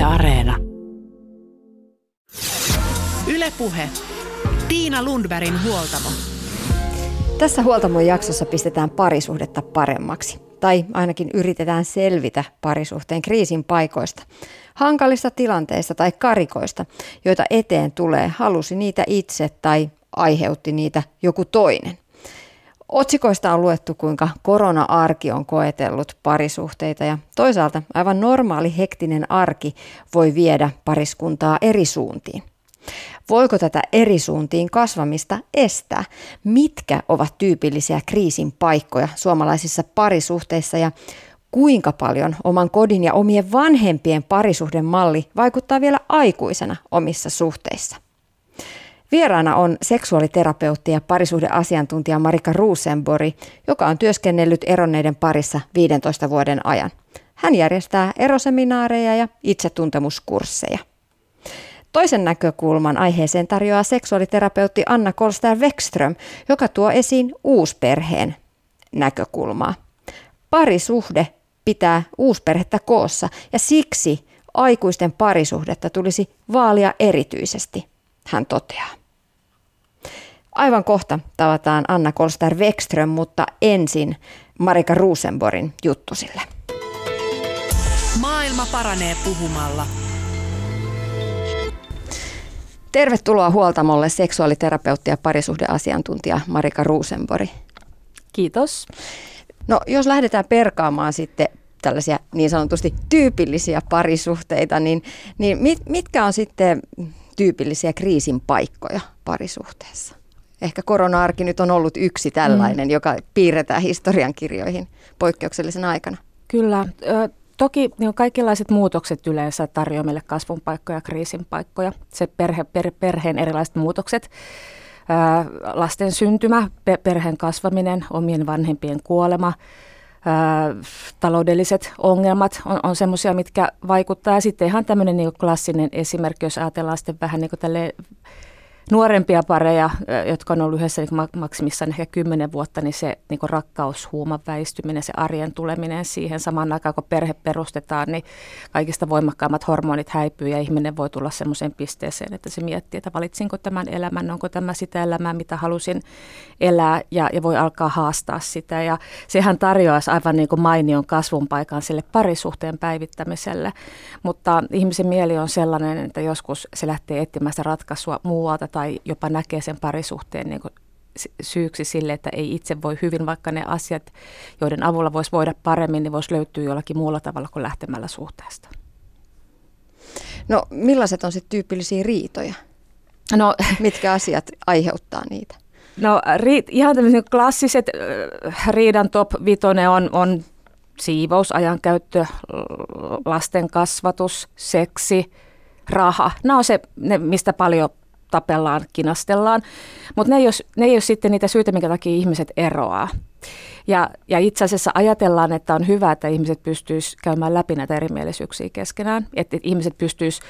Yle Areena. Ylepuhe. Tiina Lundbergin huoltamo. Tässä huoltamon jaksossa pistetään parisuhdetta paremmaksi. Tai ainakin yritetään selvitä parisuhteen kriisin paikoista. Hankalista tilanteista tai karikoista, joita eteen tulee, halusi niitä itse tai aiheutti niitä joku toinen. Otsikoista on luettu, kuinka korona-arki on koetellut parisuhteita ja toisaalta aivan normaali hektinen arki voi viedä pariskuntaa eri suuntiin. Voiko tätä eri suuntiin kasvamista estää? Mitkä ovat tyypillisiä kriisin paikkoja suomalaisissa parisuhteissa ja kuinka paljon oman kodin ja omien vanhempien parisuhdemalli vaikuttaa vielä aikuisena omissa suhteissa? Vieraana on seksuaaliterapeutti ja parisuhdeasiantuntija Marika Rosenborg, joka on työskennellyt eronneiden parissa 15 vuoden ajan. Hän järjestää eroseminaareja ja itsetuntemuskursseja. Toisen näkökulman aiheeseen tarjoaa seksuaaliterapeutti Anna Kolstär Wekström, joka tuo esiin uusperheen näkökulmaa. Parisuhde pitää uusperhettä koossa ja siksi aikuisten parisuhdetta tulisi vaalia erityisesti, hän toteaa. Aivan kohta tavataan Anna Kolstär Wekström, mutta ensin Marika Rosenborgin juttusille. Maailma paranee puhumalla. Tervetuloa huoltamolle seksuaaliterapeutti ja parisuhdeasiantuntija Marika Rosenborg. Kiitos. No jos lähdetään perkaamaan sitten tällaisia niin sanotusti tyypillisiä parisuhteita, niin, niin mit, mitkä on sitten tyypillisiä kriisin paikkoja parisuhteessa? Ehkä korona-arki nyt on ollut yksi tällainen, mm. joka piirretään historiankirjoihin poikkeuksellisen aikana. Kyllä. Toki niin kaikenlaiset muutokset yleensä tarjoavat meille kasvun paikkoja ja kriisin paikkoja. Se perhe, per, perheen erilaiset muutokset, ää, lasten syntymä, pe, perheen kasvaminen, omien vanhempien kuolema, ää, taloudelliset ongelmat on, on semmoisia, mitkä vaikuttaa. Ja sitten ihan tämmöinen niin klassinen esimerkki, jos ajatellaan sitten vähän niin kuin nuorempia pareja, jotka on ollut yhdessä niin maksimissaan ehkä kymmenen vuotta, niin se niin rakkaushuuman väistyminen, se arjen tuleminen siihen samaan aikaan, kun perhe perustetaan, niin kaikista voimakkaimmat hormonit häipyy ja ihminen voi tulla semmoiseen pisteeseen, että se miettii, että valitsinko tämän elämän, onko tämä sitä elämää, mitä halusin elää ja, ja voi alkaa haastaa sitä. Ja sehän tarjoaisi aivan niin kuin mainion kasvun paikan sille parisuhteen päivittämiselle, mutta ihmisen mieli on sellainen, että joskus se lähtee etsimään sitä ratkaisua muualta tai jopa näkee sen parisuhteen niin kuin syyksi sille, että ei itse voi hyvin, vaikka ne asiat, joiden avulla voisi voida paremmin, niin voisi löytyä jollakin muulla tavalla kuin lähtemällä suhteesta. No millaiset on sitten tyypillisiä riitoja? No, Mitkä asiat aiheuttaa niitä? No ri, ihan tämmöiset klassiset riidan top vitone on, on siivous, ajankäyttö, lasten kasvatus, seksi, raha. Nämä on se, ne, mistä paljon tapellaan, kinastellaan, mutta ne ole, ne ei ole sitten niitä syitä, minkä takia ihmiset eroaa. Ja, ja itse asiassa ajatellaan, että on hyvä, että ihmiset pystyisivät käymään läpi näitä erimielisyyksiä keskenään, että ihmiset pystyisivät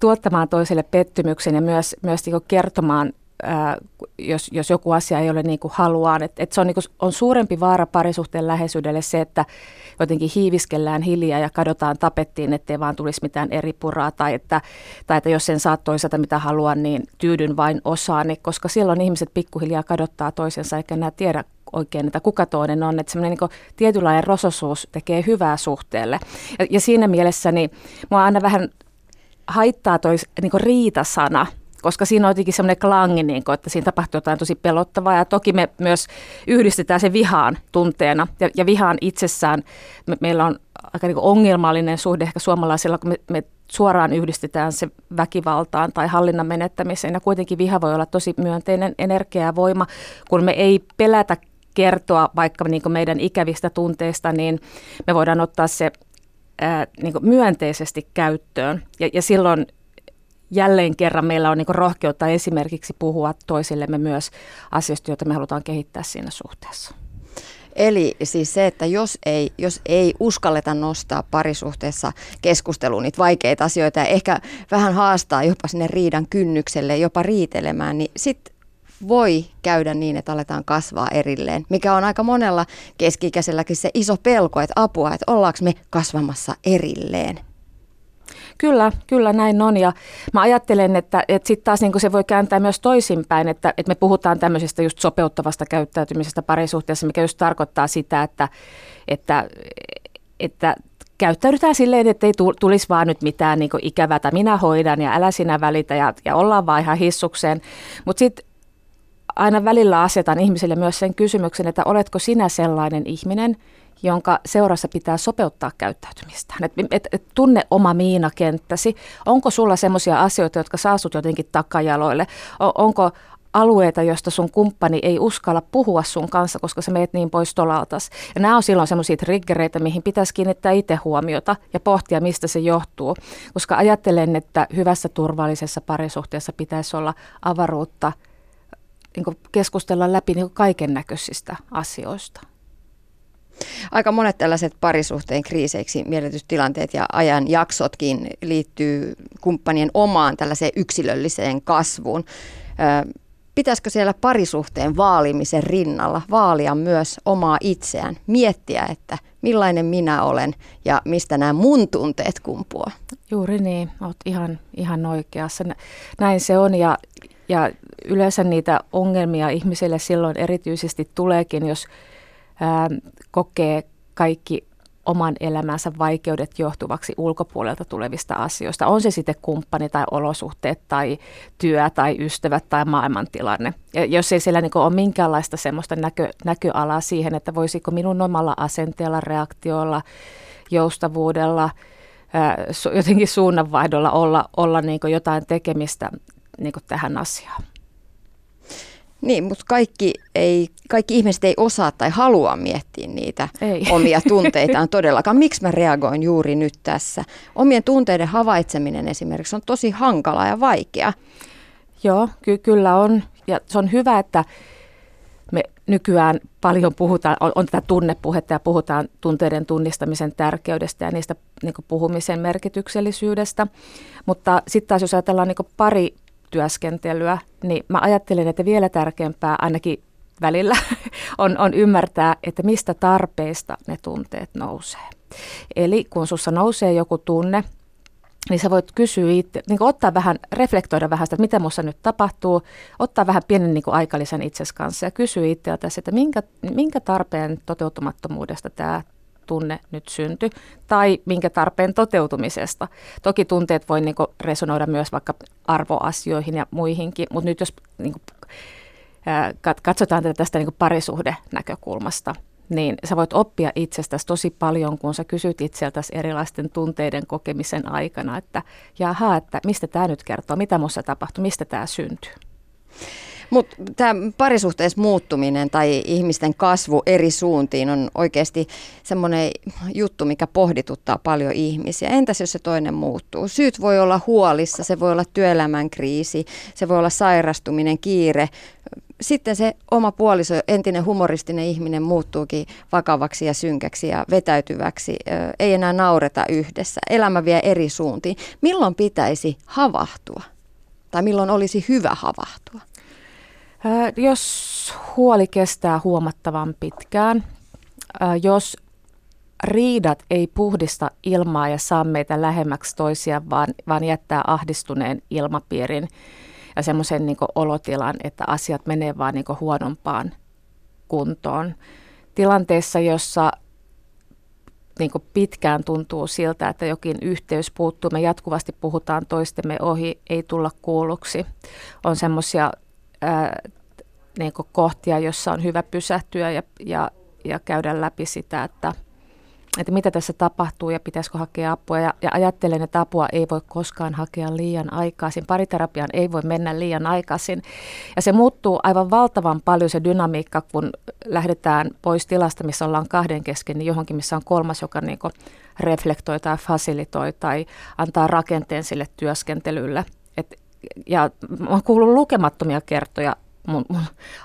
tuottamaan toiselle pettymyksen ja myös, myös niin kertomaan ää, jos, jos joku asia ei ole niin kuin haluaan. Et, et se on, niin kuin, on suurempi vaara parisuhteen läheisyydelle se, että jotenkin hiiviskellään hiljaa ja kadotaan tapettiin, ettei vaan tulisi mitään eri puraa. Tai että, tai että jos sen saat toisaalta mitä haluan, niin tyydyn vain osaani, koska silloin ihmiset pikkuhiljaa kadottaa toisensa eikä enää tiedä oikein, että kuka toinen on. Että semmoinen niin tietynlainen rososuus tekee hyvää suhteelle. Ja, ja siinä mielessä niin mua aina vähän haittaa toi niin riitasana – koska siinä on jotenkin semmoinen klangi, niin kuin, että siinä tapahtuu jotain tosi pelottavaa. Ja toki me myös yhdistetään se vihaan tunteena. Ja, ja vihaan itsessään me, meillä on aika niin ongelmallinen suhde ehkä suomalaisilla, kun me, me suoraan yhdistetään se väkivaltaan tai hallinnan menettämiseen. Ja kuitenkin viha voi olla tosi myönteinen energia ja voima, kun me ei pelätä kertoa vaikka niin meidän ikävistä tunteista, niin me voidaan ottaa se ää, niin myönteisesti käyttöön. Ja, ja silloin jälleen kerran meillä on niin rohkeutta esimerkiksi puhua toisillemme myös asioista, joita me halutaan kehittää siinä suhteessa. Eli siis se, että jos ei, jos ei uskalleta nostaa parisuhteessa keskusteluun niitä vaikeita asioita ja ehkä vähän haastaa jopa sinne riidan kynnykselle, jopa riitelemään, niin sitten voi käydä niin, että aletaan kasvaa erilleen, mikä on aika monella keski-ikäiselläkin se iso pelko, että apua, että ollaanko me kasvamassa erilleen. Kyllä, kyllä näin on ja mä ajattelen, että, että sitten taas niin se voi kääntää myös toisinpäin, että, että me puhutaan tämmöisestä just sopeuttavasta käyttäytymisestä parisuhteessa, mikä just tarkoittaa sitä, että, että, että käyttäydytään silleen, että ei tulisi vaan nyt mitään niin ikävää, minä hoidan ja älä sinä välitä ja, ja ollaan vaan ihan hissukseen. Mutta sitten aina välillä asetan ihmisille myös sen kysymyksen, että oletko sinä sellainen ihminen, jonka seurassa pitää sopeuttaa käyttäytymistään. Et, et, et tunne oma miinakenttäsi. Onko sulla sellaisia asioita, jotka saa sut jotenkin takajaloille? O, onko alueita, joista sun kumppani ei uskalla puhua sun kanssa, koska sä meet niin pois tolaltas. Ja nämä on silloin semmoisia triggereitä, mihin pitäisi kiinnittää itse huomiota ja pohtia, mistä se johtuu. Koska ajattelen, että hyvässä turvallisessa parisuhteessa pitäisi olla avaruutta niin keskustella läpi niin kaiken näköisistä asioista. Aika monet tällaiset parisuhteen kriiseiksi mielletyt tilanteet ja ajan jaksotkin liittyy kumppanien omaan tällaiseen yksilölliseen kasvuun. Pitäisikö siellä parisuhteen vaalimisen rinnalla vaalia myös omaa itseään, miettiä, että millainen minä olen ja mistä nämä mun tunteet kumpuaa? Juuri niin, olet ihan, ihan oikeassa. Näin se on ja, ja yleensä niitä ongelmia ihmisille silloin erityisesti tuleekin, jos kokee kaikki oman elämänsä vaikeudet johtuvaksi ulkopuolelta tulevista asioista. On se sitten kumppani tai olosuhteet tai työ tai ystävät tai maailmantilanne. Ja jos ei siellä niin ole minkäänlaista semmoista näkö, näköalaa siihen, että voisiko minun omalla asenteella, reaktioilla, joustavuudella, ää, jotenkin suunnanvaihdolla olla, olla niin jotain tekemistä niin tähän asiaan. Niin, mutta kaikki, ei, kaikki ihmiset ei osaa tai halua miettiä niitä ei. omia tunteitaan todellakaan. Miksi mä reagoin juuri nyt tässä? Omien tunteiden havaitseminen esimerkiksi on tosi hankala ja vaikea. Joo, ky- kyllä on. Ja se on hyvä, että me nykyään paljon puhutaan, on, on tätä tunnepuhetta ja puhutaan tunteiden tunnistamisen tärkeydestä ja niistä niin puhumisen merkityksellisyydestä. Mutta sitten taas jos ajatellaan niin pari työskentelyä, niin mä ajattelin, että vielä tärkeämpää ainakin välillä on, on ymmärtää, että mistä tarpeista ne tunteet nousee. Eli kun sussa nousee joku tunne, niin sä voit kysyä itse, niin ottaa vähän, reflektoida vähän sitä, että mitä minussa nyt tapahtuu, ottaa vähän pienen niin aikalisen itsesi kanssa ja kysyä itseltäsi, että minkä, minkä tarpeen toteutumattomuudesta tämä tunne nyt syntyi, tai minkä tarpeen toteutumisesta. Toki tunteet voi niin resonoida myös vaikka arvoasioihin ja muihinkin, mutta nyt jos niin kuin, katsotaan tätä tästä niin parisuhde-näkökulmasta, niin sä voit oppia itsestäsi tosi paljon, kun sä kysyt itseltäsi erilaisten tunteiden kokemisen aikana, että jaha, että mistä tämä nyt kertoo, mitä minussa tapahtuu, mistä tämä syntyy. Mutta tämä parisuhteessa muuttuminen tai ihmisten kasvu eri suuntiin on oikeasti semmoinen juttu, mikä pohdituttaa paljon ihmisiä. Entäs jos se toinen muuttuu? Syyt voi olla huolissa, se voi olla työelämän kriisi, se voi olla sairastuminen, kiire. Sitten se oma puoliso, entinen humoristinen ihminen muuttuukin vakavaksi ja synkäksi ja vetäytyväksi. Ei enää naureta yhdessä. Elämä vie eri suuntiin. Milloin pitäisi havahtua? Tai milloin olisi hyvä havahtua? Jos huoli kestää huomattavan pitkään, jos riidat ei puhdista ilmaa ja saa meitä lähemmäksi toisia, vaan, vaan jättää ahdistuneen ilmapiirin ja semmoisen niin olotilan, että asiat menee vaan niin huonompaan kuntoon. Tilanteessa, jossa niin pitkään tuntuu siltä, että jokin yhteys puuttuu, me jatkuvasti puhutaan toistemme ohi, ei tulla kuulluksi. On semmoisia niin kohtia, jossa on hyvä pysähtyä ja, ja, ja käydä läpi sitä, että, että mitä tässä tapahtuu ja pitäisikö hakea apua. Ja, ja ajattelen, että apua ei voi koskaan hakea liian aikaisin. Pariterapiaan ei voi mennä liian aikaisin. Ja se muuttuu aivan valtavan paljon se dynamiikka, kun lähdetään pois tilasta, missä ollaan kahden kesken, niin johonkin, missä on kolmas, joka niin reflektoi tai fasilitoi tai antaa rakenteen sille työskentelylle. Ja mä oon kuullut lukemattomia kertoja mun, mun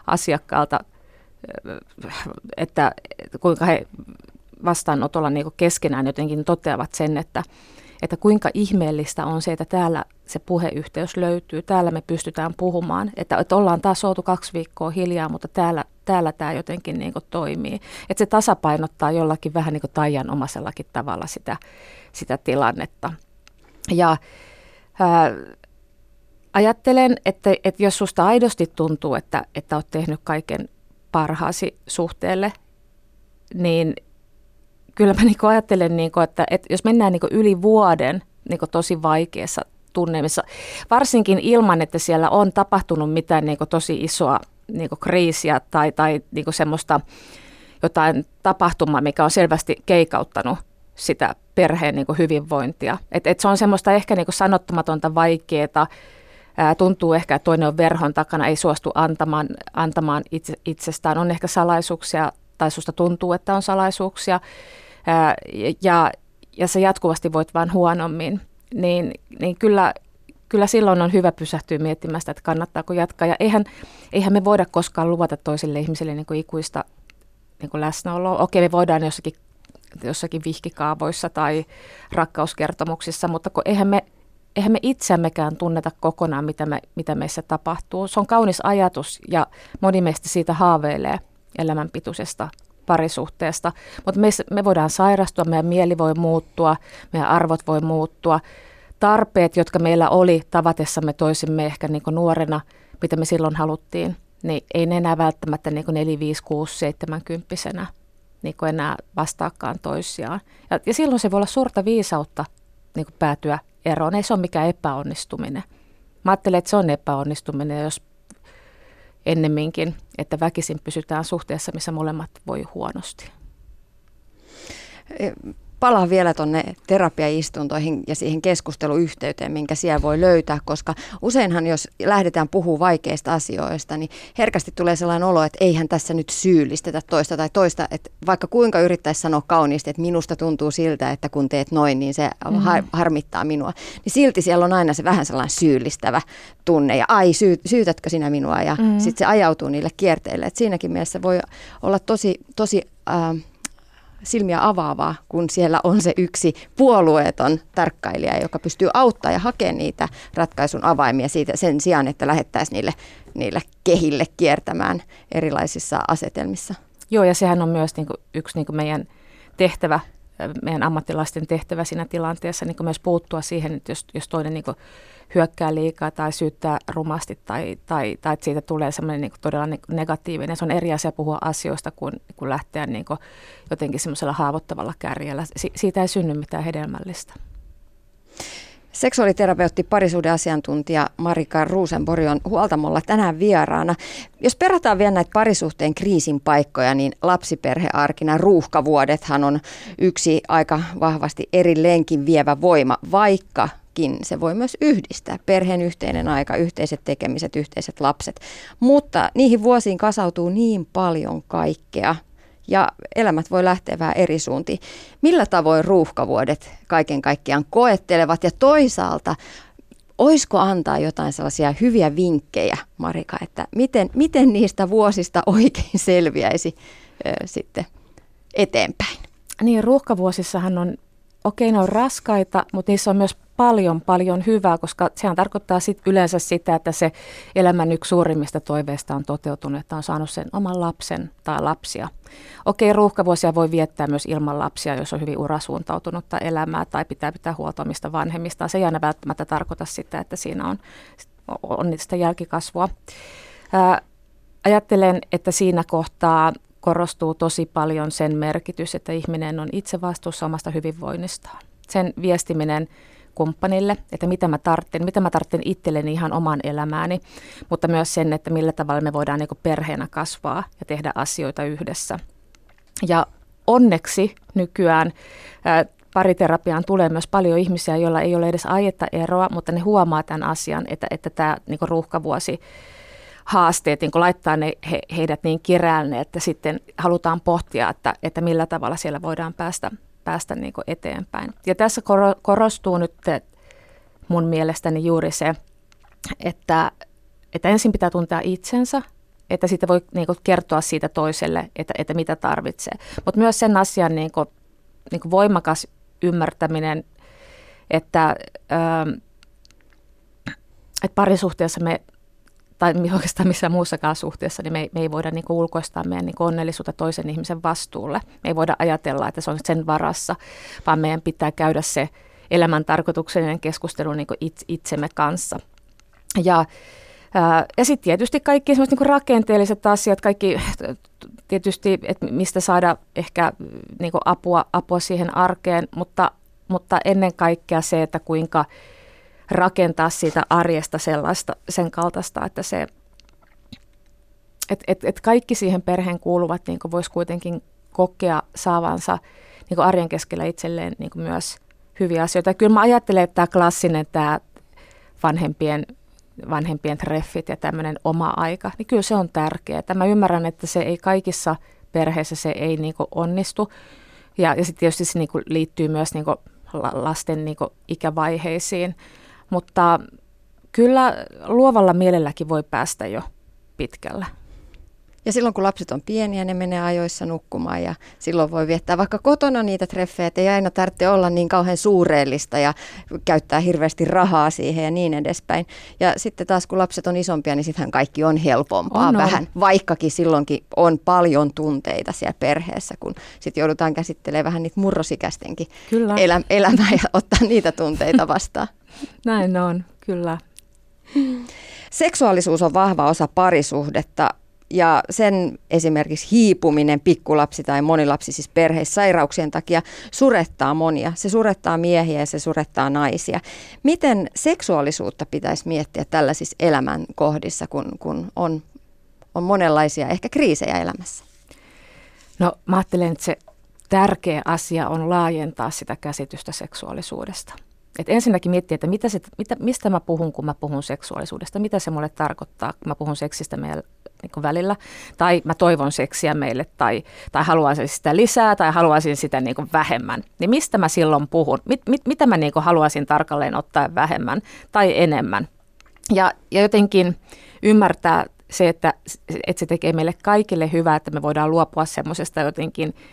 asiakkaalta, että kuinka he vastaanotolla niin keskenään jotenkin toteavat sen, että, että kuinka ihmeellistä on se, että täällä se puheyhteys löytyy, täällä me pystytään puhumaan, että, että ollaan taas oltu kaksi viikkoa hiljaa, mutta täällä, täällä tämä jotenkin niin toimii. Että se tasapainottaa jollakin vähän niin taian omaisellakin tavalla sitä, sitä tilannetta. Ja ää, ajattelen, että, että jos susta aidosti tuntuu, että, että olet tehnyt kaiken parhaasi suhteelle, niin kyllä mä niin ajattelen, niin kuin, että, että jos mennään niin yli vuoden niin tosi vaikeassa tunnemissa, varsinkin ilman, että siellä on tapahtunut mitään niin tosi isoa niin kriisiä tai, tai niin semmoista jotain tapahtumaa, mikä on selvästi keikauttanut sitä perheen niin hyvinvointia. Et, et se on semmoista ehkä niin sanottamatonta vaikeaa, tuntuu ehkä, että toinen on verhon takana, ei suostu antamaan, antamaan itse, itsestään. On ehkä salaisuuksia tai susta tuntuu, että on salaisuuksia ää, ja, ja sä jatkuvasti voit vaan huonommin, niin, niin kyllä, kyllä silloin on hyvä pysähtyä miettimään sitä, että kannattaako jatkaa. Ja eihän, eihän me voida koskaan luvata toisille ihmisille niin kuin ikuista niin kuin läsnäoloa. Okei, me voidaan jossakin, jossakin vihkikaavoissa tai rakkauskertomuksissa, mutta kun eihän me eihän me itseämmekään tunneta kokonaan, mitä, me, mitä meissä tapahtuu. Se on kaunis ajatus ja moni meistä siitä haaveilee elämänpituisesta parisuhteesta. Mutta me, me voidaan sairastua, meidän mieli voi muuttua, meidän arvot voi muuttua. Tarpeet, jotka meillä oli tavatessamme toisimme ehkä niin nuorena, mitä me silloin haluttiin, niin ei ne enää välttämättä niin 4, 5, 6, 70 niin enää vastaakaan toisiaan. Ja, ja silloin se voi olla suurta viisautta niin päätyä eroon. Ei se ole mikään epäonnistuminen. Mä ajattelen, että se on epäonnistuminen, jos ennemminkin, että väkisin pysytään suhteessa, missä molemmat voi huonosti palaan vielä tuonne terapiaistuntoihin ja siihen keskusteluyhteyteen, minkä siellä voi löytää, koska useinhan jos lähdetään puhumaan vaikeista asioista, niin herkästi tulee sellainen olo, että eihän tässä nyt syyllistetä toista tai toista, että vaikka kuinka yrittäisi sanoa kauniisti, että minusta tuntuu siltä, että kun teet noin, niin se mm. har- harmittaa minua, niin silti siellä on aina se vähän sellainen syyllistävä tunne ja ai syy- syytätkö sinä minua ja mm. sitten se ajautuu niille kierteille, että siinäkin mielessä voi olla tosi, tosi äh, silmiä avaavaa, kun siellä on se yksi puolueeton tarkkailija, joka pystyy auttamaan ja hakemaan niitä ratkaisun avaimia siitä sen sijaan, että lähettäisiin niille, niille kehille kiertämään erilaisissa asetelmissa. Joo, ja sehän on myös niin kuin yksi niin kuin meidän tehtävä, meidän ammattilaisten tehtävä siinä tilanteessa niin kuin myös puuttua siihen, että jos, jos toinen niin kuin hyökkää liikaa tai syyttää rumasti tai, tai, tai että siitä tulee semmoinen niin todella negatiivinen. Se on eri asia puhua asioista kuin, kuin lähteä niin kuin jotenkin semmoisella haavoittavalla kärjellä. Si- siitä ei synny mitään hedelmällistä. Seksuaaliterapeutti, parisuhdeasiantuntija Marika Ruusenbori on huoltamolla tänään vieraana. Jos perataan vielä näitä parisuhteen kriisin paikkoja, niin lapsiperhearkina ruuhkavuodethan on yksi aika vahvasti eri lenkin vievä voima, vaikka se voi myös yhdistää. Perheen yhteinen aika, yhteiset tekemiset, yhteiset lapset. Mutta niihin vuosiin kasautuu niin paljon kaikkea ja elämät voi lähteä vähän eri suuntiin. Millä tavoin ruuhkavuodet kaiken kaikkiaan koettelevat ja toisaalta oisko antaa jotain sellaisia hyviä vinkkejä, Marika, että miten, miten niistä vuosista oikein selviäisi ö, sitten eteenpäin? Niin, ruuhkavuosissahan on, okei ne on raskaita, mutta niissä on myös paljon, paljon hyvää, koska sehän tarkoittaa sit yleensä sitä, että se elämän yksi suurimmista toiveista on toteutunut, että on saanut sen oman lapsen tai lapsia. Okei, ruuhkavuosia voi viettää myös ilman lapsia, jos on hyvin urasuuntautunutta elämää tai pitää pitää huolta omista vanhemmista. Se ei aina välttämättä tarkoita sitä, että siinä on, on sitä jälkikasvua. Ää, ajattelen, että siinä kohtaa korostuu tosi paljon sen merkitys, että ihminen on itse vastuussa omasta hyvinvoinnistaan. Sen viestiminen kumppanille, että mitä mä tarvitsen, mitä mä tarvitsen itselleni ihan oman elämääni, mutta myös sen, että millä tavalla me voidaan niin perheenä kasvaa ja tehdä asioita yhdessä. Ja onneksi nykyään ää, pariterapiaan tulee myös paljon ihmisiä, joilla ei ole edes aietta eroa, mutta ne huomaa tämän asian, että, että tämä niin ruuhkavuosi haasteet niin laittaa ne, he, heidät niin kiräälle, että sitten halutaan pohtia, että, että millä tavalla siellä voidaan päästä päästä niin kuin eteenpäin. Ja tässä korostuu nyt mun mielestäni juuri se, että, että ensin pitää tuntea itsensä, että siitä voi niin kuin kertoa siitä toiselle, että, että mitä tarvitsee. Mutta myös sen asian niin kuin, niin kuin voimakas ymmärtäminen, että, ähm, että parisuhteessa me tai oikeastaan missään muussakaan suhteessa, niin me, me ei voida niin kuin ulkoistaa meidän niin kuin onnellisuutta toisen ihmisen vastuulle. Me ei voida ajatella, että se on sen varassa, vaan meidän pitää käydä se elämän tarkoituksellinen keskustelu niin itsemme kanssa. Ja ja sitten tietysti kaikki sellaiset niin rakenteelliset asiat, kaikki tietysti, että mistä saada ehkä niin apua, apua siihen arkeen, mutta, mutta ennen kaikkea se, että kuinka rakentaa siitä arjesta sellaista, sen kaltaista, että se, et, et, et kaikki siihen perheen kuuluvat niin voisi kuitenkin kokea saavansa niin arjen keskellä itselleen niin myös hyviä asioita. Ja kyllä mä ajattelen, että tämä klassinen, tämä vanhempien vanhempien treffit ja tämmöinen oma aika, niin kyllä se on tärkeää. Mä ymmärrän, että se ei kaikissa perheissä se ei niin onnistu. Ja, ja sitten tietysti se niin liittyy myös niin lasten niin ikävaiheisiin. Mutta kyllä luovalla mielelläkin voi päästä jo pitkällä. Ja silloin kun lapset on pieniä, ne menee ajoissa nukkumaan ja silloin voi viettää vaikka kotona niitä treffejä, että ei aina tarvitse olla niin kauhean suureellista ja käyttää hirveästi rahaa siihen ja niin edespäin. Ja sitten taas kun lapset on isompia, niin sittenhän kaikki on helpompaa on, vähän, on. vaikkakin silloinkin on paljon tunteita siellä perheessä, kun sitten joudutaan käsittelemään vähän niitä murrosikäistenkin kyllä. Elä, elämää ja ottaa niitä tunteita vastaan. Näin on, kyllä. Seksuaalisuus on vahva osa parisuhdetta ja sen esimerkiksi hiipuminen pikkulapsi- tai monilapsisissa perheissä sairauksien takia surettaa monia. Se surettaa miehiä ja se surettaa naisia. Miten seksuaalisuutta pitäisi miettiä tällaisissa elämänkohdissa, kun, kun on, on monenlaisia ehkä kriisejä elämässä? No mä ajattelen, että se tärkeä asia on laajentaa sitä käsitystä seksuaalisuudesta. Et ensinnäkin miettiä, että mitä se, mitä, mistä mä puhun, kun mä puhun seksuaalisuudesta, mitä se mulle tarkoittaa, kun mä puhun seksistä meidän niin välillä. Tai mä toivon seksiä meille, tai, tai haluaisin sitä lisää, tai haluaisin sitä niin vähemmän. Niin mistä mä silloin puhun? Mit, mit, mitä mä niin haluaisin tarkalleen ottaa vähemmän tai enemmän? Ja, ja jotenkin ymmärtää se, että, että se tekee meille kaikille hyvää, että me voidaan luopua semmoisesta jotenkin –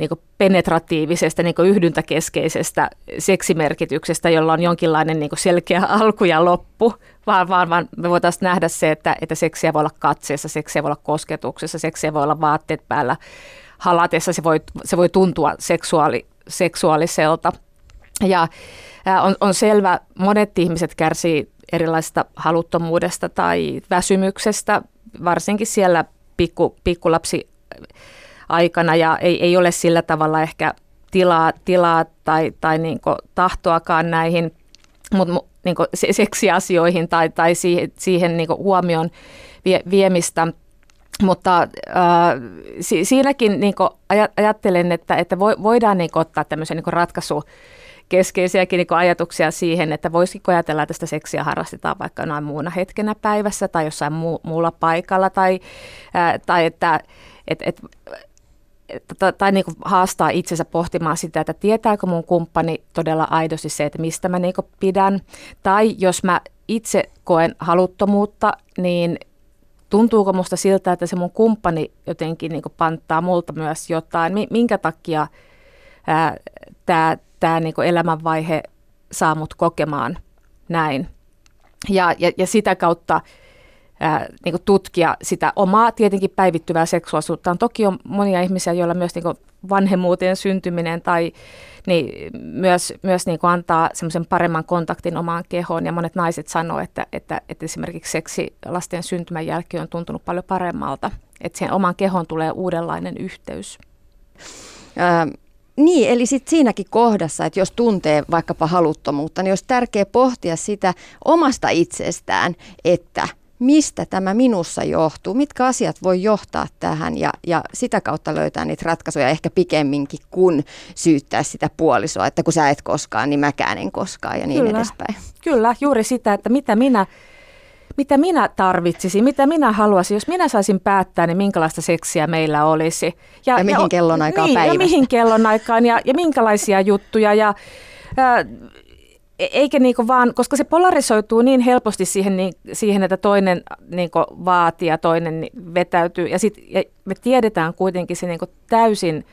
niin penetratiivisesta, niin yhdyntäkeskeisestä seksimerkityksestä, jolla on jonkinlainen niin selkeä alku ja loppu, vaan, vaan, vaan me voitaisiin nähdä se, että, että seksiä voi olla katseessa, seksiä voi olla kosketuksessa, seksiä voi olla vaatteet päällä halatessa, se voi, se voi tuntua seksuaali, seksuaaliselta. Ja on, on selvä, monet ihmiset kärsii erilaisesta haluttomuudesta tai väsymyksestä, varsinkin siellä pikku, pikkulapsi aikana ja ei, ei ole sillä tavalla ehkä tilaa, tilaa tai, tai niin tahtoakaan näihin mutta niin seksiasioihin tai, tai siihen, siihen niin huomion vie, viemistä. Mutta äh, si, siinäkin niin ajattelen, että, että voidaan niin ottaa tämmöisen niin ratkaisu keskeisiäkin niin ajatuksia siihen, että voisiko ajatella, että sitä seksiä harrastetaan vaikka noin muuna hetkenä päivässä tai jossain muu, muulla paikalla tai, ää, tai että et, et, tai, niin kuin haastaa itsensä pohtimaan sitä, että tietääkö mun kumppani todella aidosti se, että mistä mä niin pidän. Tai jos mä itse koen haluttomuutta, niin tuntuuko musta siltä, että se mun kumppani jotenkin niin panttaa multa myös jotain, minkä takia tämä tää niin elämänvaihe saa mut kokemaan näin. Ja, ja, ja sitä kautta ää, niin kuin tutkia sitä omaa tietenkin päivittyvää seksuaalisuutta. On toki on monia ihmisiä, joilla myös niin kuin vanhemmuuteen syntyminen tai niin myös, myös niin kuin antaa semmoisen paremman kontaktin omaan kehoon. Ja monet naiset sanoo, että, että, että esimerkiksi seksi lasten syntymän jälkeen on tuntunut paljon paremmalta. Että siihen omaan kehoon tulee uudenlainen yhteys. Ähm. Niin, eli sit siinäkin kohdassa, että jos tuntee vaikkapa haluttomuutta, niin olisi tärkeää pohtia sitä omasta itsestään, että – mistä tämä minussa johtuu, mitkä asiat voi johtaa tähän ja, ja sitä kautta löytää niitä ratkaisuja ehkä pikemminkin kuin syyttää sitä puolisoa, että kun sä et koskaan, niin mäkään en koskaan ja niin Kyllä. edespäin. Kyllä, juuri sitä, että mitä minä mitä minä tarvitsisin, mitä minä haluaisin, jos minä saisin päättää, niin minkälaista seksiä meillä olisi. Ja, ja mihin kellon aikaan niin, päivästä. Ja mihin kellon aikaan ja, ja minkälaisia juttuja. Ja, ja eikä niinku vaan, koska se polarisoituu niin helposti siihen, niin, siihen että toinen niinku vaatii ja toinen vetäytyy. Ja, sit, ja me tiedetään kuitenkin se niinku täysin,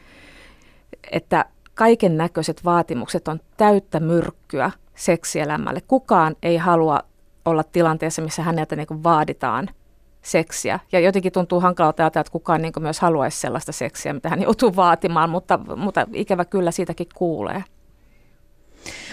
että kaiken näköiset vaatimukset on täyttä myrkkyä seksielämälle. Kukaan ei halua olla tilanteessa, missä häneltä niinku vaaditaan seksiä. Ja jotenkin tuntuu hankalalta ajatella, että kukaan niin myös haluaisi sellaista seksiä, mitä hän joutuu vaatimaan, mutta, mutta ikävä kyllä siitäkin kuulee.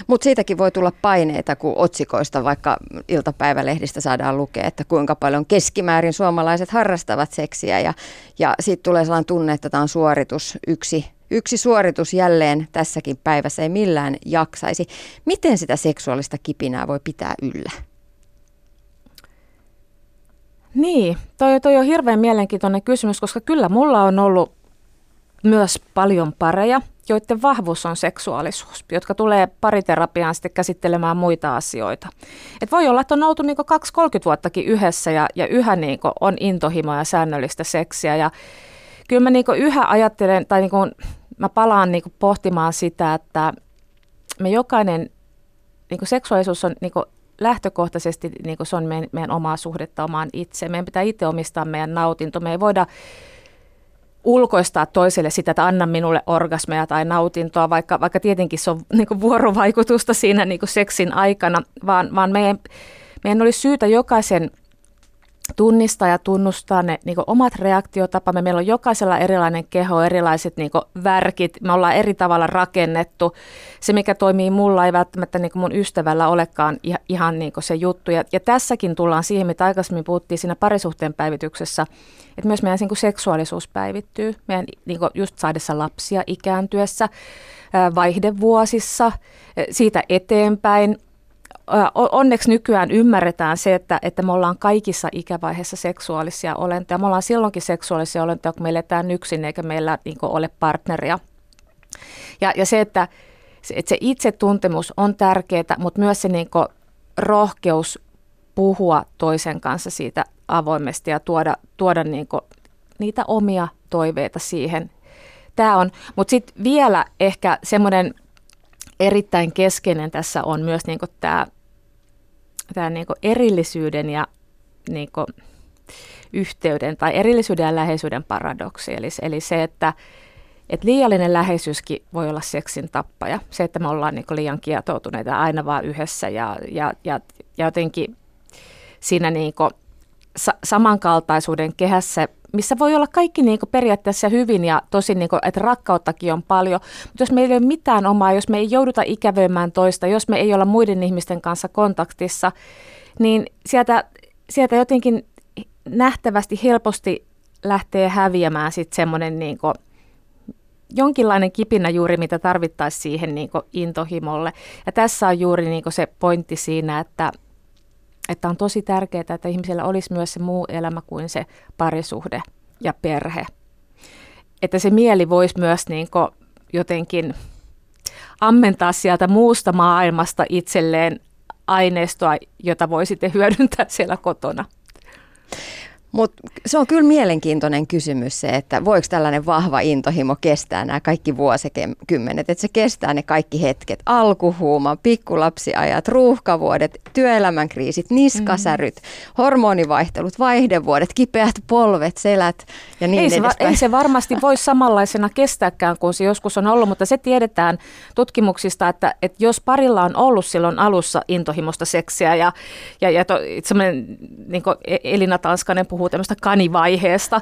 Mutta siitäkin voi tulla paineita, kun otsikoista vaikka iltapäivälehdistä saadaan lukea, että kuinka paljon keskimäärin suomalaiset harrastavat seksiä ja, ja sitten tulee sellainen tunne, että tämä on suoritus yksi Yksi suoritus jälleen tässäkin päivässä ei millään jaksaisi. Miten sitä seksuaalista kipinää voi pitää yllä? Niin, toi, toi on hirveän mielenkiintoinen kysymys, koska kyllä mulla on ollut myös paljon pareja, joiden vahvuus on seksuaalisuus, jotka tulee pariterapiaan sitten käsittelemään muita asioita. Et voi olla, että on oltu niinku 2-30 vuottakin yhdessä ja, ja yhä niinku on intohimoa ja säännöllistä seksiä. Ja kyllä mä niinku yhä ajattelen, tai niinku, mä palaan niinku pohtimaan sitä, että me jokainen, niinku seksuaalisuus on niinku lähtökohtaisesti niinku se on meidän, meidän omaa suhdetta omaan itse. Meidän pitää itse omistaa meidän nautinto. Me ei voida ulkoistaa toiselle sitä, että anna minulle orgasmeja tai nautintoa, vaikka, vaikka tietenkin se on niin vuorovaikutusta siinä niin seksin aikana, vaan, vaan meidän, meidän olisi syytä jokaisen tunnistaa ja tunnustaa ne niin omat reaktiotapamme. Meillä on jokaisella erilainen keho, erilaiset niin värkit, me ollaan eri tavalla rakennettu. Se, mikä toimii mulla, ei välttämättä niin mun ystävällä olekaan ihan niin se juttu. Ja, ja tässäkin tullaan siihen, mitä aikaisemmin puhuttiin siinä parisuhteen päivityksessä, että myös meidän niin seksuaalisuus päivittyy, meidän niin just saadessa lapsia ikääntyessä, vaihdevuosissa, siitä eteenpäin. Onneksi nykyään ymmärretään se, että, että me ollaan kaikissa ikävaiheissa seksuaalisia olentoja. Me ollaan silloinkin seksuaalisia olentoja, kun me eletään yksin eikä meillä niin ole partneria. Ja, ja se, että, että se itsetuntemus on tärkeää, mutta myös se niin rohkeus puhua toisen kanssa siitä avoimesti ja tuoda, tuoda niin niitä omia toiveita siihen. Tämä on, mutta sitten vielä ehkä semmoinen erittäin keskeinen tässä on myös niin tämä, tämä niin erillisyyden ja niin yhteyden tai erillisyyden ja läheisyyden paradoksi. Eli, eli se, että et liiallinen läheisyyskin voi olla seksin tappaja. Se, että me ollaan niin liian kietoutuneita aina vaan yhdessä ja, ja, ja, ja jotenkin siinä niin sa- samankaltaisuuden kehässä, missä voi olla kaikki niin kuin periaatteessa hyvin ja tosi, niin kuin, että rakkauttakin on paljon. Mutta jos meillä ei ole mitään omaa, jos me ei jouduta ikävöimään toista, jos me ei olla muiden ihmisten kanssa kontaktissa, niin sieltä, sieltä jotenkin nähtävästi helposti lähtee häviämään sitten semmoinen niin kuin, jonkinlainen kipinä juuri, mitä tarvittaisiin siihen niin intohimolle. Ja tässä on juuri niin se pointti siinä, että että on tosi tärkeää, että ihmisellä olisi myös se muu elämä kuin se parisuhde ja perhe. Että se mieli voisi myös niin jotenkin ammentaa sieltä muusta maailmasta itselleen aineistoa, jota voi sitten hyödyntää siellä kotona. Mutta se on kyllä mielenkiintoinen kysymys se, että voiko tällainen vahva intohimo kestää nämä kaikki vuosikymmenet, että se kestää ne kaikki hetket, alkuhuuma, pikkulapsiajat, ruuhkavuodet, työelämän kriisit, niskasäryt, mm. hormonivaihtelut, vaihdevuodet, kipeät polvet, selät ja niin ei se, edespäin. ei se varmasti voi samanlaisena kestääkään kuin se joskus on ollut, mutta se tiedetään tutkimuksista, että, että jos parilla on ollut silloin alussa intohimosta seksiä ja, ja, ja to, niin e-, Elina Tanskanen puhuu puhuu tämmöistä kanivaiheesta,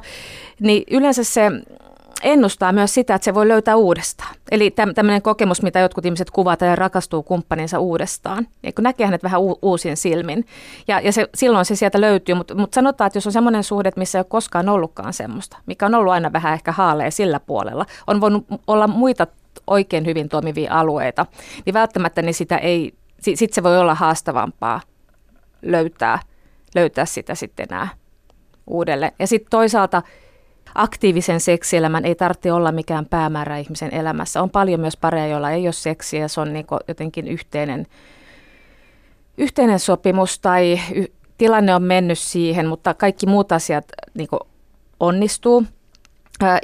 niin yleensä se ennustaa myös sitä, että se voi löytää uudestaan. Eli tämmöinen kokemus, mitä jotkut ihmiset kuvata ja rakastuu kumppaninsa uudestaan. Ja kun näkee hänet vähän u- uusin silmin. Ja, ja se, silloin se sieltä löytyy, mutta mut sanotaan, että jos on semmoinen suhde, missä ei ole koskaan ollutkaan semmoista, mikä on ollut aina vähän ehkä haalea sillä puolella, on voinut olla muita oikein hyvin toimivia alueita, niin välttämättä niin sitä ei, sitten se voi olla haastavampaa löytää, löytää sitä sitten enää uudelle. Ja sitten toisaalta aktiivisen seksielämän ei tarvitse olla mikään päämäärä ihmisen elämässä. On paljon myös pareja, joilla ei ole seksiä, se on niin jotenkin yhteinen, yhteinen sopimus tai y- tilanne on mennyt siihen, mutta kaikki muut asiat niin onnistuu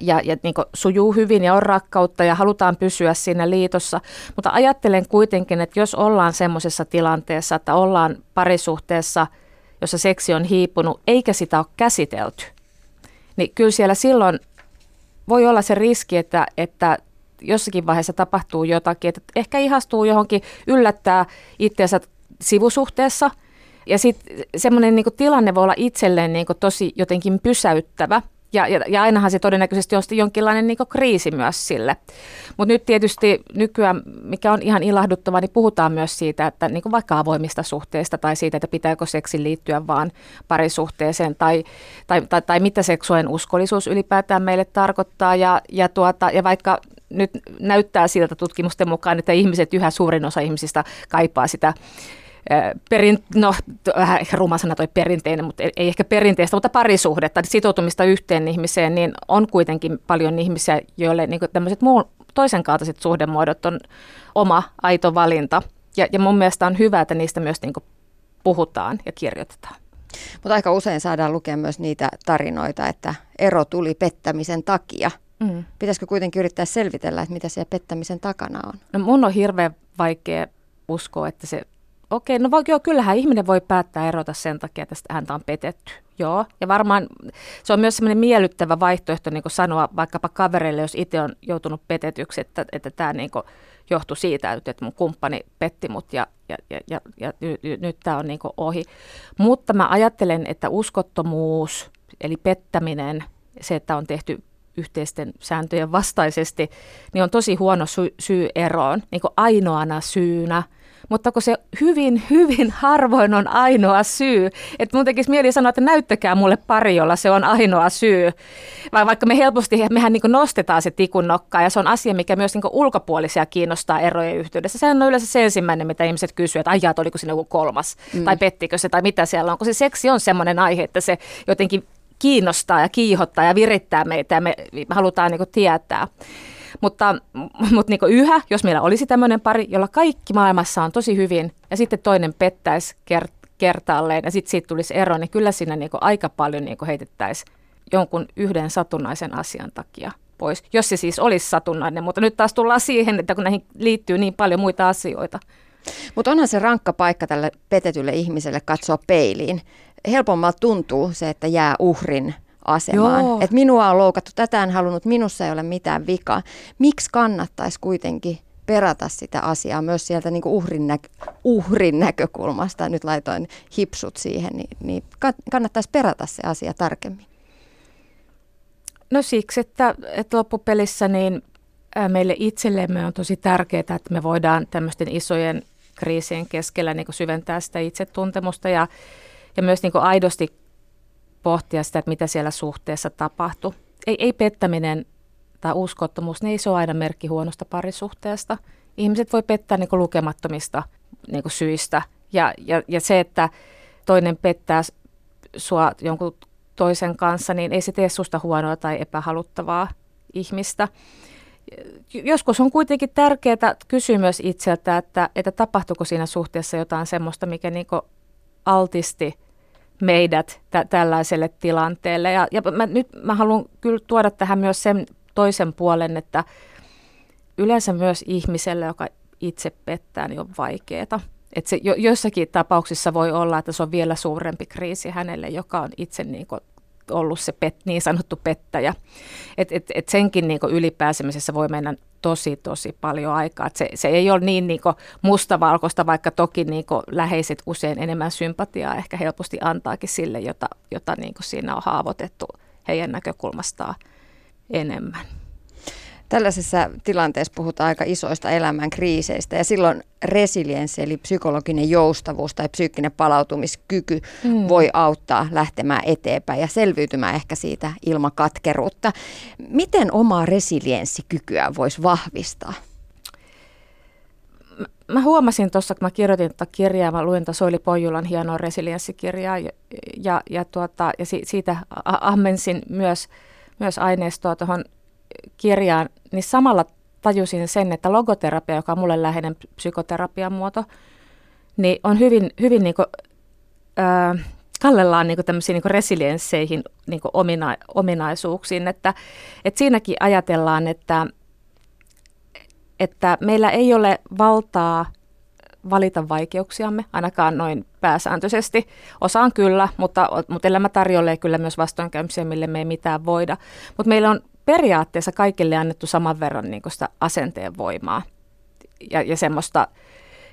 ja, ja niin sujuu hyvin ja on rakkautta ja halutaan pysyä siinä liitossa. Mutta ajattelen kuitenkin, että jos ollaan semmoisessa tilanteessa, että ollaan parisuhteessa – jossa seksi on hiipunut, eikä sitä ole käsitelty, niin kyllä siellä silloin voi olla se riski, että, että jossakin vaiheessa tapahtuu jotakin, että ehkä ihastuu johonkin, yllättää itseänsä sivusuhteessa. Ja sitten semmoinen niin tilanne voi olla itselleen niin tosi jotenkin pysäyttävä. Ja, ja, ja ainahan se todennäköisesti on jonkinlainen niin kriisi myös sille. Mutta nyt tietysti nykyään, mikä on ihan ilahduttava, niin puhutaan myös siitä, että niin vaikka avoimista suhteista tai siitä, että pitääkö seksi liittyä vaan parisuhteeseen tai, tai, tai, tai mitä seksuaalinen uskollisuus ylipäätään meille tarkoittaa. Ja, ja, tuota, ja vaikka nyt näyttää siltä tutkimusten mukaan, että ihmiset, yhä suurin osa ihmisistä kaipaa sitä perin, no vähän ruma sana toi perinteinen, mutta ei ehkä perinteistä, mutta parisuhdetta, sitoutumista yhteen ihmiseen, niin on kuitenkin paljon ihmisiä, joille niin tämmöiset muu, toisen kaltaiset suhdemuodot on oma aito valinta. Ja, ja mun mielestä on hyvä, että niistä myös niin puhutaan ja kirjoitetaan. Mutta aika usein saadaan lukea myös niitä tarinoita, että ero tuli pettämisen takia. Mm. Pitäisikö kuitenkin yrittää selvitellä, että mitä siellä pettämisen takana on? No mun on hirveän vaikea uskoa, että se Okei, no joo, kyllähän ihminen voi päättää erota sen takia, että häntä on petetty. Joo, ja varmaan se on myös semmoinen miellyttävä vaihtoehto niin sanoa vaikkapa kavereille, jos itse on joutunut petetyksi, että, että tämä niin johtui siitä, että mun kumppani petti mut ja, ja, ja, ja, ja nyt, nyt tämä on niin ohi. Mutta mä ajattelen, että uskottomuus, eli pettäminen, se, että on tehty yhteisten sääntöjen vastaisesti, niin on tosi huono sy- syy eroon, niin ainoana syynä – mutta kun se hyvin, hyvin harvoin on ainoa syy, että mun tekisi mieli sanoa, että näyttäkää mulle pari, jolla se on ainoa syy. Vai vaikka me helposti, mehän niin nostetaan se tikun nokkaa ja se on asia, mikä myös niin ulkopuolisia kiinnostaa erojen yhteydessä. Sehän on yleensä se ensimmäinen, mitä ihmiset kysyvät, että aijaa, oliko siinä joku kolmas, mm. tai pettikö se, tai mitä siellä on. Kun se seksi on semmoinen aihe, että se jotenkin kiinnostaa ja kiihottaa ja virittää meitä ja me, me halutaan niin tietää. Mutta, mutta niin yhä, jos meillä olisi tämmöinen pari, jolla kaikki maailmassa on tosi hyvin ja sitten toinen pettäisi kert- kertaalleen ja sitten siitä tulisi ero, niin kyllä siinä niin aika paljon niin heitettäisiin jonkun yhden satunnaisen asian takia pois, jos se siis olisi satunnainen. Mutta nyt taas tullaan siihen, että kun näihin liittyy niin paljon muita asioita. Mutta onhan se rankka paikka tälle petetylle ihmiselle katsoa peiliin. Helpommalta tuntuu se, että jää uhrin asemaan. Että minua on loukattu, tätä en halunnut, minussa ei ole mitään vikaa. Miksi kannattaisi kuitenkin perata sitä asiaa myös sieltä niin uhrin, näkö, uhrin näkökulmasta, nyt laitoin hipsut siihen, niin, niin kannattaisi perata se asia tarkemmin. No siksi, että, että loppupelissä niin meille itsellemme on tosi tärkeää, että me voidaan tämmöisten isojen kriisien keskellä niin syventää sitä itsetuntemusta ja, ja myös niin aidosti pohtia sitä, että mitä siellä suhteessa tapahtui. Ei, ei pettäminen tai uskottomuus, niin ei se ole aina merkki huonosta parisuhteesta. Ihmiset voi pettää niin kuin lukemattomista niin kuin syistä. Ja, ja, ja se, että toinen pettää sua jonkun toisen kanssa, niin ei se tee susta huonoa tai epähaluttavaa ihmistä. Joskus on kuitenkin tärkeää kysyä myös itseltä, että, että tapahtuuko siinä suhteessa jotain semmoista, mikä niin altisti – meidät tä- tällaiselle tilanteelle. Ja, ja mä, nyt mä haluan kyllä tuoda tähän myös sen toisen puolen, että yleensä myös ihmiselle, joka itse pettää, niin on vaikeaa. Että se jo, joissakin tapauksissa voi olla, että se on vielä suurempi kriisi hänelle, joka on itse niin kuin ollut se pet, niin sanottu pettäjä. Et, et, et senkin niin ylipääsemisessä voi mennä tosi, tosi paljon aikaa. Se, se ei ole niin, niin mustavalkoista, vaikka toki niin läheiset usein enemmän sympatiaa ehkä helposti antaakin sille, jota, jota niin siinä on haavoitettu heidän näkökulmastaan enemmän. Tällaisessa tilanteessa puhutaan aika isoista elämän kriiseistä ja silloin resilienssi eli psykologinen joustavuus tai psyykkinen palautumiskyky mm. voi auttaa lähtemään eteenpäin ja selviytymään ehkä siitä ilman katkeruutta. Miten omaa resilienssikykyä voisi vahvistaa? Mä huomasin tuossa, kun mä kirjoitin tätä kirjaa, mä luin Soili Pojulan hienoa resilienssikirjaa ja, ja, ja, tuota, ja si, siitä ammensin myös, myös aineistoa tuohon kirjaan, niin samalla tajusin sen, että logoterapia, joka on mulle läheinen psykoterapian muoto, niin on hyvin, hyvin niin kuin, äh, kallellaan niin tämmöisiin niin resiliensseihin niin omina, ominaisuuksiin, että, että siinäkin ajatellaan, että, että meillä ei ole valtaa valita vaikeuksiamme, ainakaan noin pääsääntöisesti. Osaan kyllä, mutta, mutta elämä tarjoilee kyllä myös vastoinkäymisiä, mille me ei mitään voida. Mutta meillä on periaatteessa kaikille annettu saman verran niin sitä asenteen voimaa ja, ja semmoista,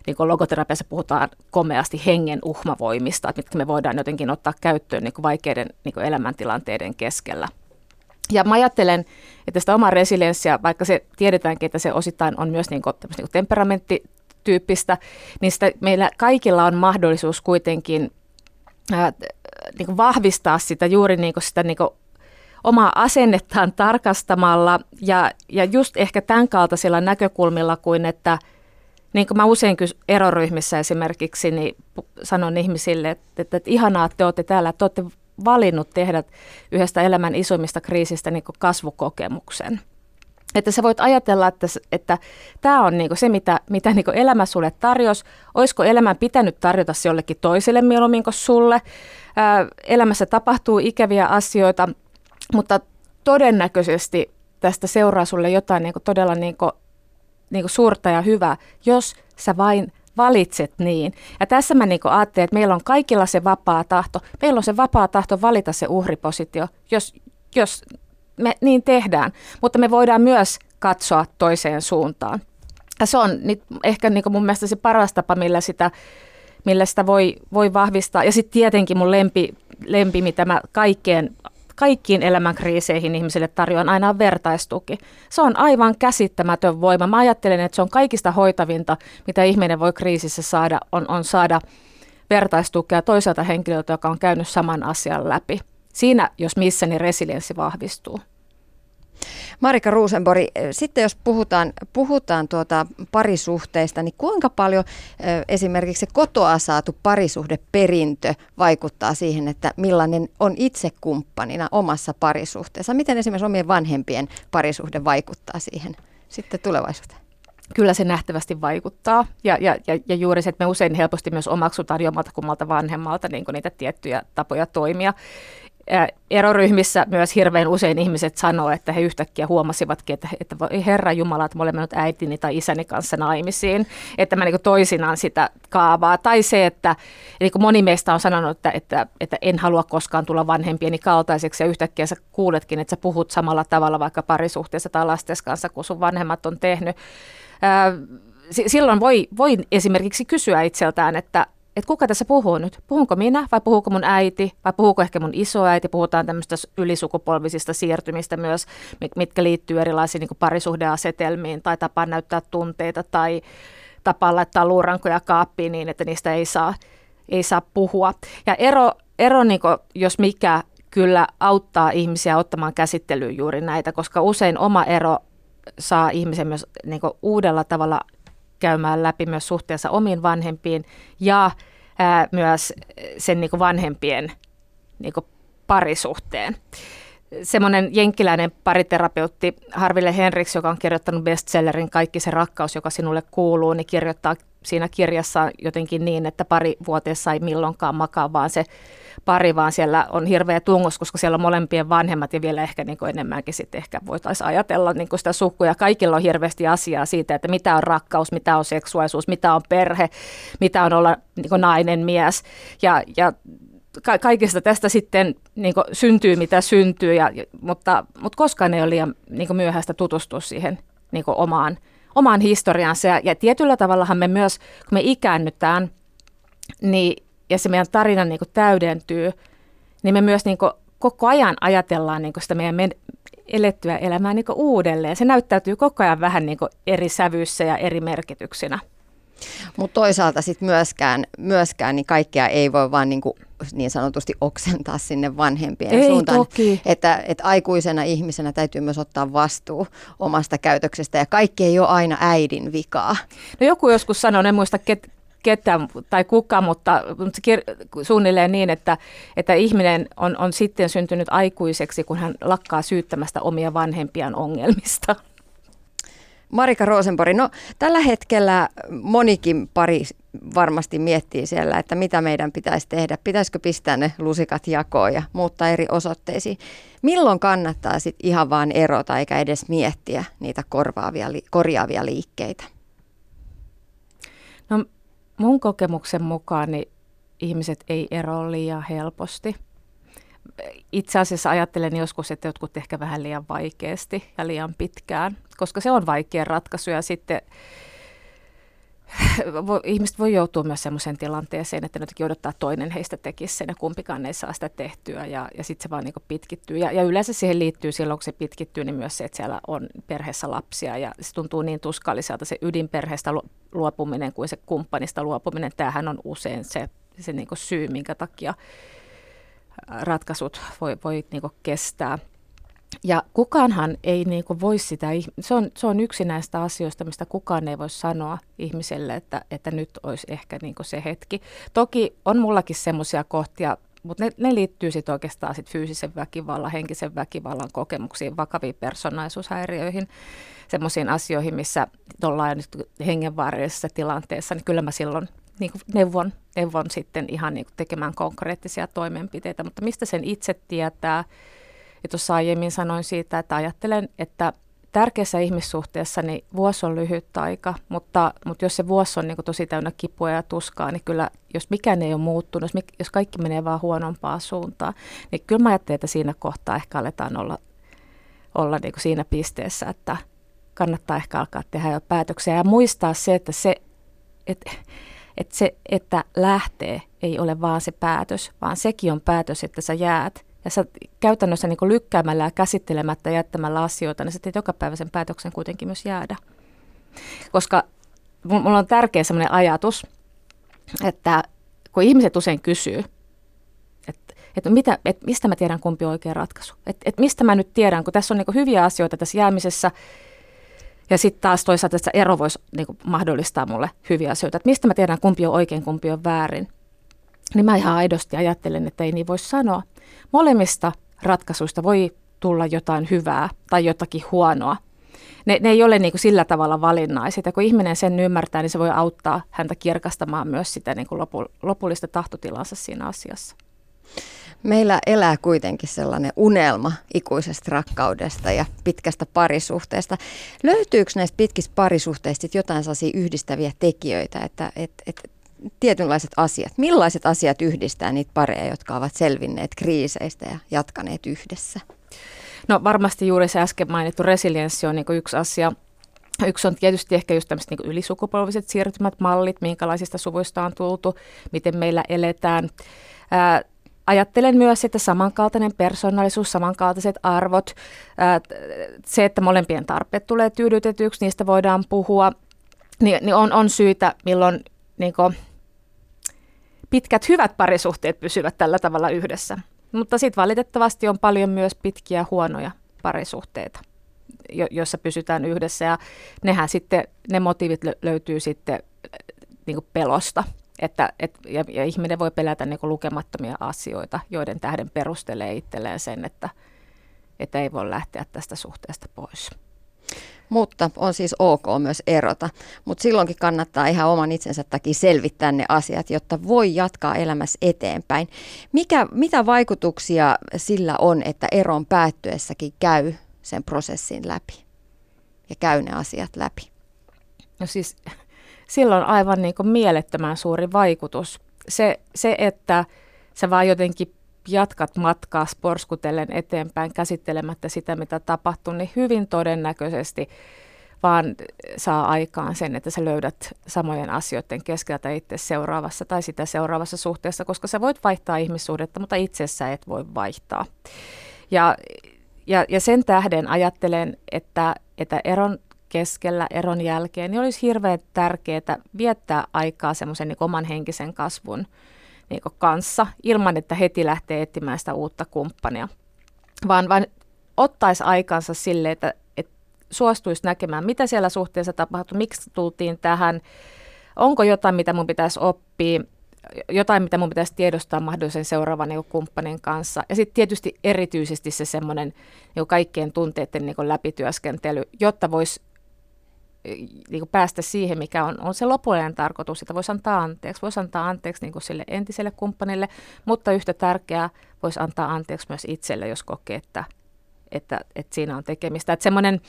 niin kuin logoterapiassa puhutaan komeasti hengen uhmavoimista, että mitkä me voidaan jotenkin ottaa käyttöön niin kuin vaikeiden niin kuin elämäntilanteiden keskellä. Ja mä ajattelen, että sitä omaa resilienssiä, vaikka se tiedetäänkin, että se osittain on myös niin kuin, niin kuin temperamenttityyppistä, niin sitä meillä kaikilla on mahdollisuus kuitenkin ää, niin kuin vahvistaa sitä juuri niin kuin sitä niin kuin omaa asennettaan tarkastamalla ja, ja just ehkä tämän kaltaisilla näkökulmilla kuin, että niin kuin mä usein kysyn eroryhmissä esimerkiksi, niin sanon ihmisille, että, että, että ihanaa, että te olette täällä, te olette valinnut tehdä yhdestä elämän isoimmista kriisistä niin kasvukokemuksen. Että sä voit ajatella, että, että tämä on niinku se, mitä, mitä niinku elämä sulle tarjosi. Olisiko elämän pitänyt tarjota se jollekin toiselle mieluummin kuin sulle? Ää, elämässä tapahtuu ikäviä asioita, mutta todennäköisesti tästä seuraa sulle jotain niinku todella niinku, niinku suurta ja hyvää, jos sä vain valitset niin. Ja tässä mä niin ajattelen, että meillä on kaikilla se vapaa tahto. Meillä on se vapaa tahto valita se uhripositio, jos, jos me niin tehdään. Mutta me voidaan myös katsoa toiseen suuntaan. Ja se on nyt ehkä niin mun mielestä se paras tapa, millä sitä, millä sitä voi, voi vahvistaa. Ja sitten tietenkin mun lempi, lempi, mitä mä kaikkeen kaikkiin elämänkriiseihin ihmisille tarjoan aina vertaistuki. Se on aivan käsittämätön voima. Mä ajattelen, että se on kaikista hoitavinta, mitä ihminen voi kriisissä saada, on, on saada vertaistukea toiselta henkilöltä, joka on käynyt saman asian läpi. Siinä, jos missä, niin resilienssi vahvistuu. Marika Ruusenbori, sitten jos puhutaan, puhutaan tuota parisuhteista, niin kuinka paljon esimerkiksi se kotoa saatu parisuhdeperintö vaikuttaa siihen, että millainen on itse kumppanina omassa parisuhteessa? Miten esimerkiksi omien vanhempien parisuhde vaikuttaa siihen sitten tulevaisuuteen? Kyllä se nähtävästi vaikuttaa ja, ja, ja, ja juuri se, että me usein helposti myös omaksutaan jommalta kummalta vanhemmalta niin niitä tiettyjä tapoja toimia eroryhmissä myös hirveän usein ihmiset sanoo, että he yhtäkkiä huomasivatkin, että, että Herra Jumala, että mä olen äitini tai isäni kanssa naimisiin, että mä niin toisinaan sitä kaavaa. Tai se, että niin moni meistä on sanonut, että, että, että en halua koskaan tulla vanhempieni kaltaiseksi ja yhtäkkiä sä kuuletkin, että sä puhut samalla tavalla vaikka parisuhteessa tai lastes kanssa, kun sun vanhemmat on tehnyt. silloin voi, voi esimerkiksi kysyä itseltään, että että kuka tässä puhuu nyt? Puhunko minä vai puhuuko mun äiti vai puhuuko ehkä mun isoäiti? Puhutaan tämmöistä ylisukupolvisista siirtymistä myös, mitkä liittyy erilaisiin niin parisuhdeasetelmiin tai tapaan näyttää tunteita tai tapaan laittaa luurankoja kaappiin niin, että niistä ei saa, ei saa puhua. Ja ero, ero niin kuin, jos mikä, kyllä auttaa ihmisiä ottamaan käsittelyyn juuri näitä, koska usein oma ero saa ihmisen myös niin uudella tavalla käymään läpi myös suhteessa omiin vanhempiin ja ää, myös sen niin kuin vanhempien niin kuin parisuhteen. Semmoinen jenkkiläinen pariterapeutti Harville Henriks, joka on kirjoittanut bestsellerin Kaikki se rakkaus, joka sinulle kuuluu, niin kirjoittaa siinä kirjassa jotenkin niin, että pari vuoteessa ei milloinkaan makaa, vaan se pari, vaan siellä on hirveä tungos, koska siellä on molempien vanhemmat ja vielä ehkä niin kuin enemmänkin sitten ehkä voitaisiin ajatella niin kuin sitä sukua. Kaikilla on hirveästi asiaa siitä, että mitä on rakkaus, mitä on seksuaalisuus, mitä on perhe, mitä on olla niin kuin nainen, mies. Ja, ja ka- kaikista tästä sitten niin syntyy mitä syntyy, ja, mutta, mutta koskaan ei ole liian niin myöhäistä tutustua siihen niin omaan, omaan historiaansa. Ja, ja tietyllä tavallahan me myös, kun me ikäännytään, niin ja se meidän tarina niin kuin täydentyy, niin me myös niin kuin koko ajan ajatellaan niin kuin sitä meidän men- elettyä elämää niin kuin uudelleen. Se näyttäytyy koko ajan vähän niin kuin eri sävyissä ja eri merkityksinä. Mutta toisaalta sitten myöskään, myöskään niin kaikkea ei voi vaan niin, kuin niin sanotusti oksentaa sinne vanhempien ei, suuntaan. Toki. Että, että aikuisena ihmisenä täytyy myös ottaa vastuu omasta käytöksestä ja kaikki ei ole aina äidin vikaa. No joku joskus sanoi, en muista ket, ketä tai kuka, mutta suunnilleen niin, että, että ihminen on, on sitten syntynyt aikuiseksi, kun hän lakkaa syyttämästä omia vanhempiaan ongelmista. Marika Rosenborg, no tällä hetkellä monikin pari varmasti miettii siellä, että mitä meidän pitäisi tehdä. Pitäisikö pistää ne lusikat jakoon ja muuttaa eri osoitteisiin. Milloin kannattaa sitten ihan vaan erota eikä edes miettiä niitä korvaavia, korjaavia liikkeitä? No mun kokemuksen mukaan niin ihmiset ei eroa liian helposti. Itse asiassa ajattelen joskus, että jotkut ehkä vähän liian vaikeasti ja liian pitkään, koska se on vaikea ratkaisu ja sitten ihmiset voi joutua myös sellaiseen tilanteeseen, että jotenkin odottaa toinen heistä tekisi sen ja kumpikaan ei saa sitä tehtyä ja, ja sitten se vaan niin pitkittyy. Ja, ja yleensä siihen liittyy silloin, kun se pitkittyy, niin myös se, että siellä on perheessä lapsia ja se tuntuu niin tuskalliselta se ydinperheestä luopuminen kuin se kumppanista luopuminen. Tämähän on usein se, se niin syy, minkä takia ratkaisut voi, voi niin kestää. Ja kukaanhan ei niin kuin voi sitä, se on, se on yksi näistä asioista, mistä kukaan ei voi sanoa ihmiselle, että, että nyt olisi ehkä niin kuin se hetki. Toki on mullakin semmoisia kohtia, mutta ne, ne liittyy sitten oikeastaan sit fyysisen väkivallan, henkisen väkivallan kokemuksiin, vakaviin persoonallisuushäiriöihin, semmoisiin asioihin, missä ollaan nyt hengenvaarallisessa tilanteessa, niin kyllä mä silloin niin kuin neuvon, neuvon sitten ihan niin kuin tekemään konkreettisia toimenpiteitä, mutta mistä sen itse tietää, ja tuossa aiemmin sanoin siitä, että ajattelen, että tärkeässä ihmissuhteessa niin vuosi on lyhyt aika, mutta, mutta jos se vuosi on niin kuin tosi täynnä kipua ja tuskaa, niin kyllä jos mikään ei ole muuttunut, jos, kaikki menee vaan huonompaan suuntaan, niin kyllä mä ajattelen, että siinä kohtaa ehkä aletaan olla, olla niin kuin siinä pisteessä, että kannattaa ehkä alkaa tehdä jo päätöksiä ja muistaa se, että se, että, että se, että lähtee, ei ole vaan se päätös, vaan sekin on päätös, että sä jäät ja sä käytännössä niin lykkäämällä ja käsittelemättä jättämällä asioita, niin sä teet jokapäiväisen päätöksen kuitenkin myös jäädä. Koska mulla on tärkeä sellainen ajatus, että kun ihmiset usein kysyy, että, että, mitä, että mistä mä tiedän, kumpi on oikea ratkaisu. Että, että mistä mä nyt tiedän, kun tässä on niin hyviä asioita tässä jäämisessä, ja sitten taas toisaalta että ero voisi niin mahdollistaa mulle hyviä asioita. Että mistä mä tiedän, kumpi on oikein, kumpi on väärin. Niin mä ihan aidosti ajattelen, että ei niin voi sanoa. Molemmista ratkaisuista voi tulla jotain hyvää tai jotakin huonoa. Ne, ne ei ole niin kuin sillä tavalla valinnaiset. Ja kun ihminen sen ymmärtää, niin se voi auttaa häntä kirkastamaan myös sitä niin kuin lopu, lopullista tahtotilansa siinä asiassa. Meillä elää kuitenkin sellainen unelma ikuisesta rakkaudesta ja pitkästä parisuhteesta. Löytyykö näistä pitkistä parisuhteista jotain sellaisia yhdistäviä tekijöitä, että et, et tietynlaiset asiat. Millaiset asiat yhdistää niitä pareja, jotka ovat selvinneet kriiseistä ja jatkaneet yhdessä? No varmasti juuri se äsken mainittu resilienssi on niin yksi asia. Yksi on tietysti ehkä just tämmöiset niin ylisukupolviset siirtymät, mallit, minkälaisista suvuista on tultu, miten meillä eletään. Ää, ajattelen myös, että samankaltainen persoonallisuus, samankaltaiset arvot, ää, se, että molempien tarpeet tulee tyydytetyksi, niistä voidaan puhua, niin, niin on, on syitä, milloin niin kuin, pitkät hyvät parisuhteet pysyvät tällä tavalla yhdessä. Mutta sitten valitettavasti on paljon myös pitkiä huonoja parisuhteita, jo, joissa pysytään yhdessä. Ja nehän sitten, ne motiivit löytyy sitten niin kuin pelosta. Että, et, ja, ja ihminen voi pelätä niin kuin lukemattomia asioita, joiden tähden perustelee itselleen sen, että, että ei voi lähteä tästä suhteesta pois. Mutta on siis ok myös erota. Mutta silloinkin kannattaa ihan oman itsensä takia selvittää ne asiat, jotta voi jatkaa elämässä eteenpäin. Mikä, mitä vaikutuksia sillä on, että eron päättyessäkin käy sen prosessin läpi ja käy ne asiat läpi? No siis silloin aivan niin kuin mielettömän suuri vaikutus. Se, se, että sä vaan jotenkin jatkat matkaa sporskutellen eteenpäin käsittelemättä sitä, mitä tapahtuu, niin hyvin todennäköisesti vaan saa aikaan sen, että sä löydät samojen asioiden keskeltä itse seuraavassa tai sitä seuraavassa suhteessa, koska sä voit vaihtaa ihmissuhdetta, mutta itsessä et voi vaihtaa. Ja, ja, ja sen tähden ajattelen, että, että eron keskellä, eron jälkeen, niin olisi hirveän tärkeää viettää aikaa semmoisen niin oman henkisen kasvun niin kanssa ilman, että heti lähtee etsimään sitä uutta kumppania, vaan, vaan ottaisi aikansa sille, että, että suostuisi näkemään, mitä siellä suhteessa tapahtui, miksi tultiin tähän, onko jotain, mitä mun pitäisi oppia, jotain, mitä mun pitäisi tiedostaa mahdollisen seuraavan niin kumppanin kanssa. Ja sitten tietysti erityisesti se semmoinen niin kaikkien tunteiden niin läpityöskentely, jotta voisi niin kuin päästä siihen, mikä on, on se lopullinen tarkoitus, että voisi antaa anteeksi. Voisi antaa anteeksi niin kuin sille entiselle kumppanille, mutta yhtä tärkeää voisi antaa anteeksi myös itselle, jos kokee, että, että, että siinä on tekemistä. Että semmoinen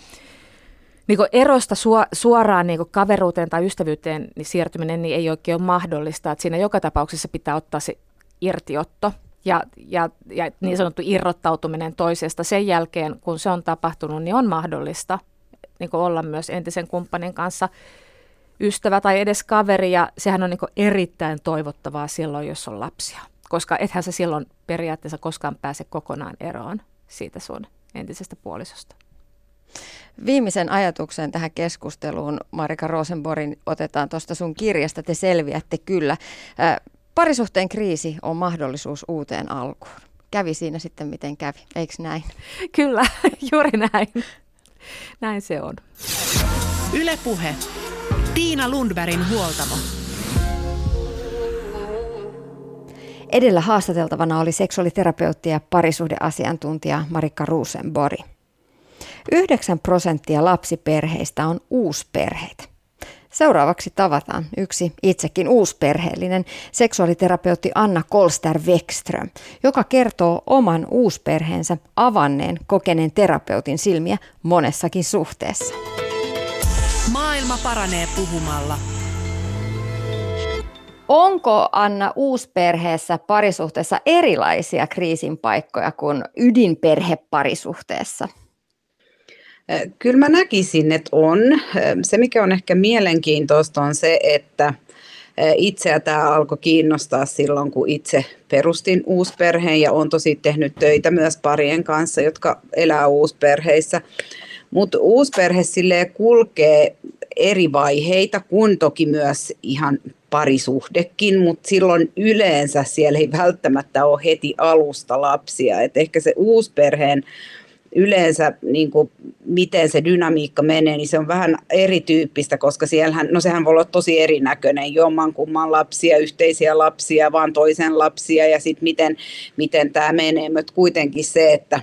niin kuin erosta suoraan niin kuin kaveruuteen tai ystävyyteen niin siirtyminen niin ei oikein ole mahdollista. Että siinä joka tapauksessa pitää ottaa se irtiotto ja, ja, ja niin sanottu irrottautuminen toisesta. Sen jälkeen, kun se on tapahtunut, niin on mahdollista – niin kuin olla myös entisen kumppanin kanssa ystävä tai edes kaveri ja sehän on niin erittäin toivottavaa silloin, jos on lapsia. Koska ethän sä silloin periaatteessa koskaan pääse kokonaan eroon siitä sun entisestä puolisosta. Viimeisen ajatuksen tähän keskusteluun, Marika Rosenborin, otetaan tuosta sun kirjasta, te selviätte kyllä. Parisuhteen kriisi on mahdollisuus uuteen alkuun. Kävi siinä sitten miten kävi, eikö näin? Kyllä, juuri näin. Näin se on. Ylepuhe. Tiina Lundbergin huoltamo. Edellä haastateltavana oli seksuaaliterapeutti ja parisuhdeasiantuntija Marikka Rosenbori. 9 prosenttia lapsiperheistä on uusperheitä. Seuraavaksi tavataan yksi itsekin uusperheellinen seksuaaliterapeutti Anna Kolster Wekström, joka kertoo oman uusperheensä avanneen kokeneen terapeutin silmiä monessakin suhteessa. Maailma paranee puhumalla. Onko Anna uusperheessä parisuhteessa erilaisia kriisin paikkoja kuin ydinperheparisuhteessa? Kyllä mä näkisin, että on. Se, mikä on ehkä mielenkiintoista, on se, että itseä tämä alkoi kiinnostaa silloin, kun itse perustin uusperheen ja on tosi tehnyt töitä myös parien kanssa, jotka elää uusperheissä. Mutta uusperhe sille kulkee eri vaiheita, kun toki myös ihan parisuhdekin, mutta silloin yleensä siellä ei välttämättä ole heti alusta lapsia. Et ehkä se uusperheen yleensä niin kuin, miten se dynamiikka menee, niin se on vähän erityyppistä, koska siellähän, no sehän voi olla tosi erinäköinen, jomman kumman lapsia, yhteisiä lapsia, vaan toisen lapsia ja sitten miten, miten tämä menee, mutta kuitenkin se, että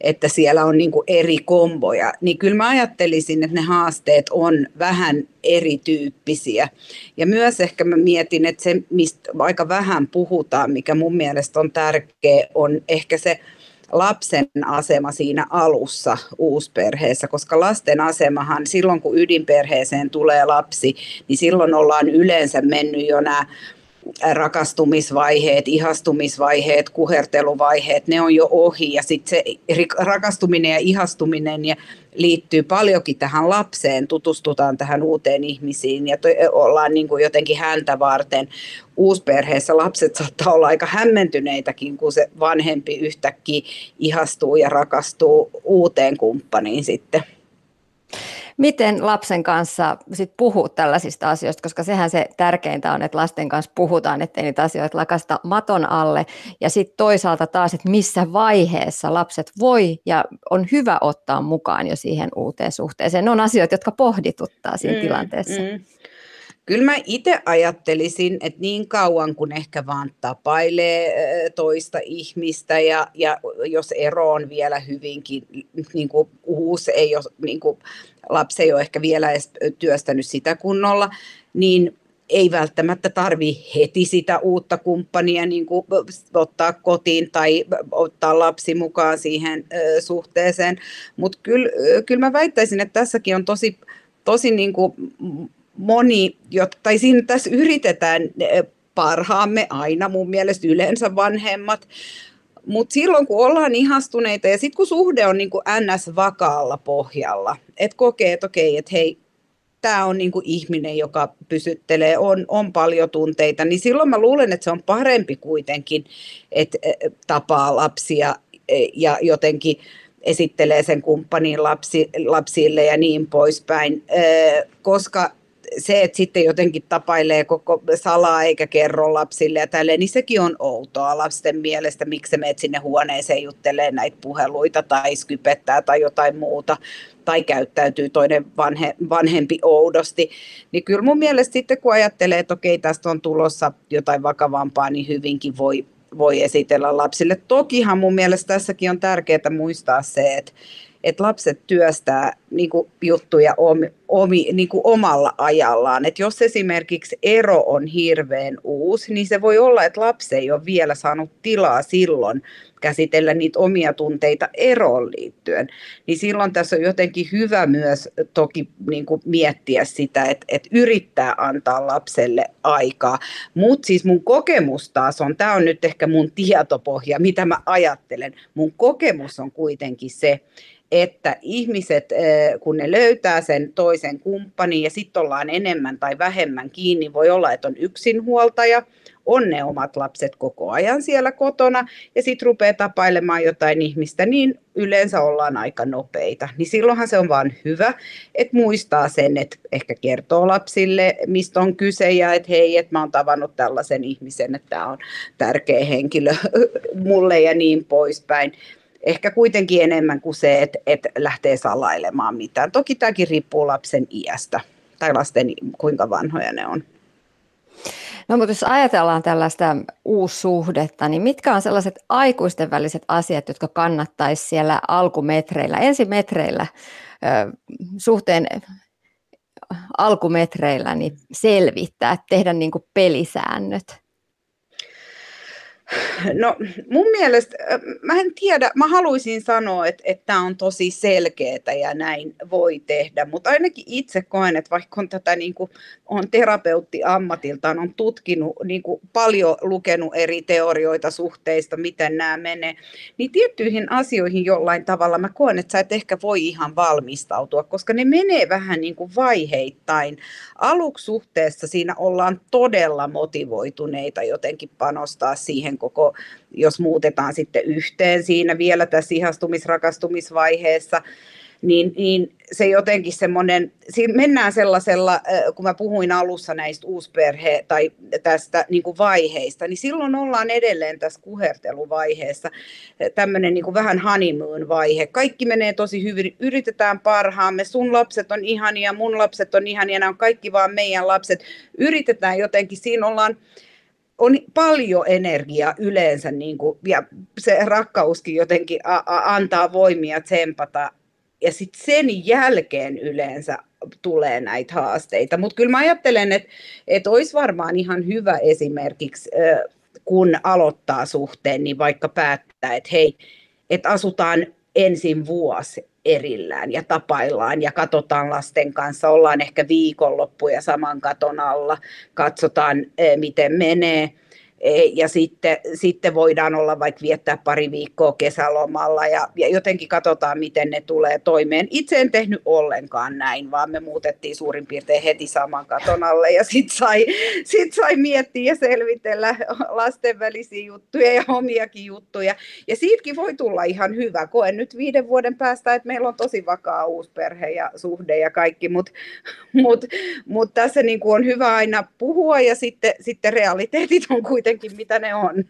että siellä on niin eri komboja, niin kyllä mä ajattelisin, että ne haasteet on vähän erityyppisiä. Ja myös ehkä mä mietin, että se, mistä aika vähän puhutaan, mikä mun mielestä on tärkeä, on ehkä se lapsen asema siinä alussa uusperheessä, koska lasten asemahan silloin, kun ydinperheeseen tulee lapsi, niin silloin ollaan yleensä mennyt jo nämä rakastumisvaiheet, ihastumisvaiheet, kuherteluvaiheet, ne on jo ohi ja sitten se rakastuminen ja ihastuminen ja liittyy paljonkin tähän lapseen, tutustutaan tähän uuteen ihmisiin ja to, ollaan niin kuin jotenkin häntä varten. Uusperheessä lapset saattaa olla aika hämmentyneitäkin, kun se vanhempi yhtäkkiä ihastuu ja rakastuu uuteen kumppaniin sitten. Miten lapsen kanssa sit puhuu tällaisista asioista, koska sehän se tärkeintä on, että lasten kanssa puhutaan, ettei niitä asioita lakasta maton alle. Ja sitten toisaalta taas, että missä vaiheessa lapset voi ja on hyvä ottaa mukaan jo siihen uuteen suhteeseen. Ne on asioita, jotka pohdituttaa siinä mm, tilanteessa. Mm. Kyllä mä itse ajattelisin, että niin kauan kun ehkä vaan tapailee toista ihmistä ja, ja jos ero on vielä hyvinkin niin kuin uusi, ei ole, niin kuin, lapsi ei ole ehkä vielä edes työstänyt sitä kunnolla, niin ei välttämättä tarvi heti sitä uutta kumppania niin kuin ottaa kotiin tai ottaa lapsi mukaan siihen suhteeseen. Mutta kyllä, kyllä mä väittäisin, että tässäkin on tosi, tosi niin kuin moni, tai siinä tässä yritetään parhaamme aina mun mielestä yleensä vanhemmat, mutta silloin kun ollaan ihastuneita ja sitten kun suhde on niin kuin NS-vakaalla pohjalla, että kokee, että okei, että hei, tämä on niin kuin ihminen, joka pysyttelee, on, on paljon tunteita, niin silloin mä luulen, että se on parempi kuitenkin, että eh, tapaa lapsia eh, ja jotenkin esittelee sen kumppanin lapsi, lapsille ja niin poispäin, koska se, että sitten jotenkin tapailee koko salaa eikä kerro lapsille ja tälleen, niin sekin on outoa lasten mielestä, miksi menet sinne huoneeseen juttelee näitä puheluita tai skypettää tai jotain muuta tai käyttäytyy toinen vanhe, vanhempi oudosti. Niin kyllä mun mielestä sitten kun ajattelee, että okei tästä on tulossa jotain vakavampaa, niin hyvinkin voi, voi esitellä lapsille. Tokihan mun mielestä tässäkin on tärkeää muistaa se, että että lapset työstää niin kuin, juttuja omi, omi, niin kuin omalla ajallaan. Et jos esimerkiksi ero on hirveän uusi, niin se voi olla, että lapsi ei ole vielä saanut tilaa silloin käsitellä niitä omia tunteita eroon liittyen. Niin silloin tässä on jotenkin hyvä myös toki niin kuin miettiä sitä, että, että yrittää antaa lapselle aikaa. Mutta siis mun kokemus taas on, tämä on nyt ehkä mun tietopohja, mitä mä ajattelen. Mun kokemus on kuitenkin se, että ihmiset, eh, kun ne löytää sen toisen kumppanin ja sitten ollaan enemmän tai vähemmän kiinni, voi olla, että on yksinhuoltaja, on ne omat lapset koko ajan siellä kotona ja sitten rupeaa tapailemaan jotain ihmistä, niin yleensä ollaan aika nopeita. Niin silloinhan se on vaan hyvä, että muistaa sen, että ehkä kertoo lapsille, mistä on kyse ja että hei, että mä oon tavannut tällaisen ihmisen, että tämä on tärkeä henkilö mulle ja niin poispäin ehkä kuitenkin enemmän kuin se, että, että lähtee salailemaan mitään. Toki tämäkin riippuu lapsen iästä tai lasten, kuinka vanhoja ne on. No mutta jos ajatellaan tällaista uussuhdetta, niin mitkä on sellaiset aikuisten väliset asiat, jotka kannattaisi siellä alkumetreillä, ensimetreillä suhteen alkumetreillä niin selvittää, tehdä niin kuin pelisäännöt? No mun mielestä, mä en tiedä, mä haluaisin sanoa, että, että tämä on tosi selkeää ja näin voi tehdä, mutta ainakin itse koen, että vaikka on tätä niin kuin, on terapeutti ammatiltaan, on tutkinut, niin kuin, paljon lukenut eri teorioita suhteista, miten nämä menee, niin tiettyihin asioihin jollain tavalla mä koen, että sä et ehkä voi ihan valmistautua, koska ne menee vähän niin kuin vaiheittain. Aluksi suhteessa siinä ollaan todella motivoituneita jotenkin panostaa siihen koko, jos muutetaan sitten yhteen siinä vielä tässä ihastumisrakastumisvaiheessa, niin, niin se jotenkin semmoinen, mennään sellaisella, kun mä puhuin alussa näistä uusperhe- tai tästä niin kuin vaiheista, niin silloin ollaan edelleen tässä kuherteluvaiheessa, tämmöinen niin kuin vähän honeymoon-vaihe. Kaikki menee tosi hyvin, yritetään parhaamme, sun lapset on ihania, mun lapset on ihania, nämä on kaikki vaan meidän lapset. Yritetään jotenkin, siinä ollaan, on paljon energiaa yleensä, niin kuin, ja se rakkauskin jotenkin a- a- antaa voimia tsempata, ja sitten sen jälkeen yleensä tulee näitä haasteita. Mutta kyllä mä ajattelen, että, että olisi varmaan ihan hyvä esimerkiksi, kun aloittaa suhteen, niin vaikka päättää, että hei, että asutaan ensin vuosi erillään ja tapaillaan ja katsotaan lasten kanssa, ollaan ehkä viikonloppuja saman katon alla, katsotaan eh, miten menee ja sitten, sitten voidaan olla vaikka viettää pari viikkoa kesälomalla ja, ja jotenkin katsotaan, miten ne tulee toimeen. Itse en tehnyt ollenkaan näin, vaan me muutettiin suurin piirtein heti saman katon alle ja sitten sai, sit sai miettiä ja selvitellä lasten välisiä juttuja ja omiakin juttuja. Ja siitäkin voi tulla ihan hyvä. Koen nyt viiden vuoden päästä, että meillä on tosi vakaa uusi perhe ja suhde ja kaikki, mutta mut, mut tässä niin kuin on hyvä aina puhua ja sitten, sitten realiteetit on kuitenkin kuitenkin, mitä ne on.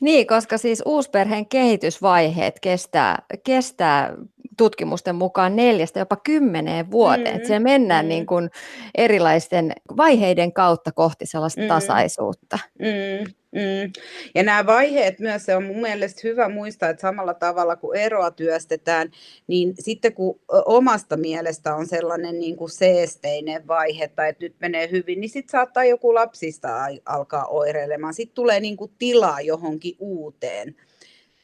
Niin, koska siis uusperheen kehitysvaiheet kestää, kestää tutkimusten mukaan neljästä jopa kymmeneen vuoteen. Mm, siellä mennään mm. niin kuin erilaisten vaiheiden kautta kohti sellaista mm, tasaisuutta. Mm, mm. Ja nämä vaiheet myös, se on mun mielestä hyvä muistaa, että samalla tavalla kuin eroa työstetään, niin sitten kun omasta mielestä on sellainen niin kuin seesteinen vaihe tai että nyt menee hyvin, niin sitten saattaa joku lapsista alkaa oireilemaan. Sitten tulee niin kuin tilaa johonkin uuteen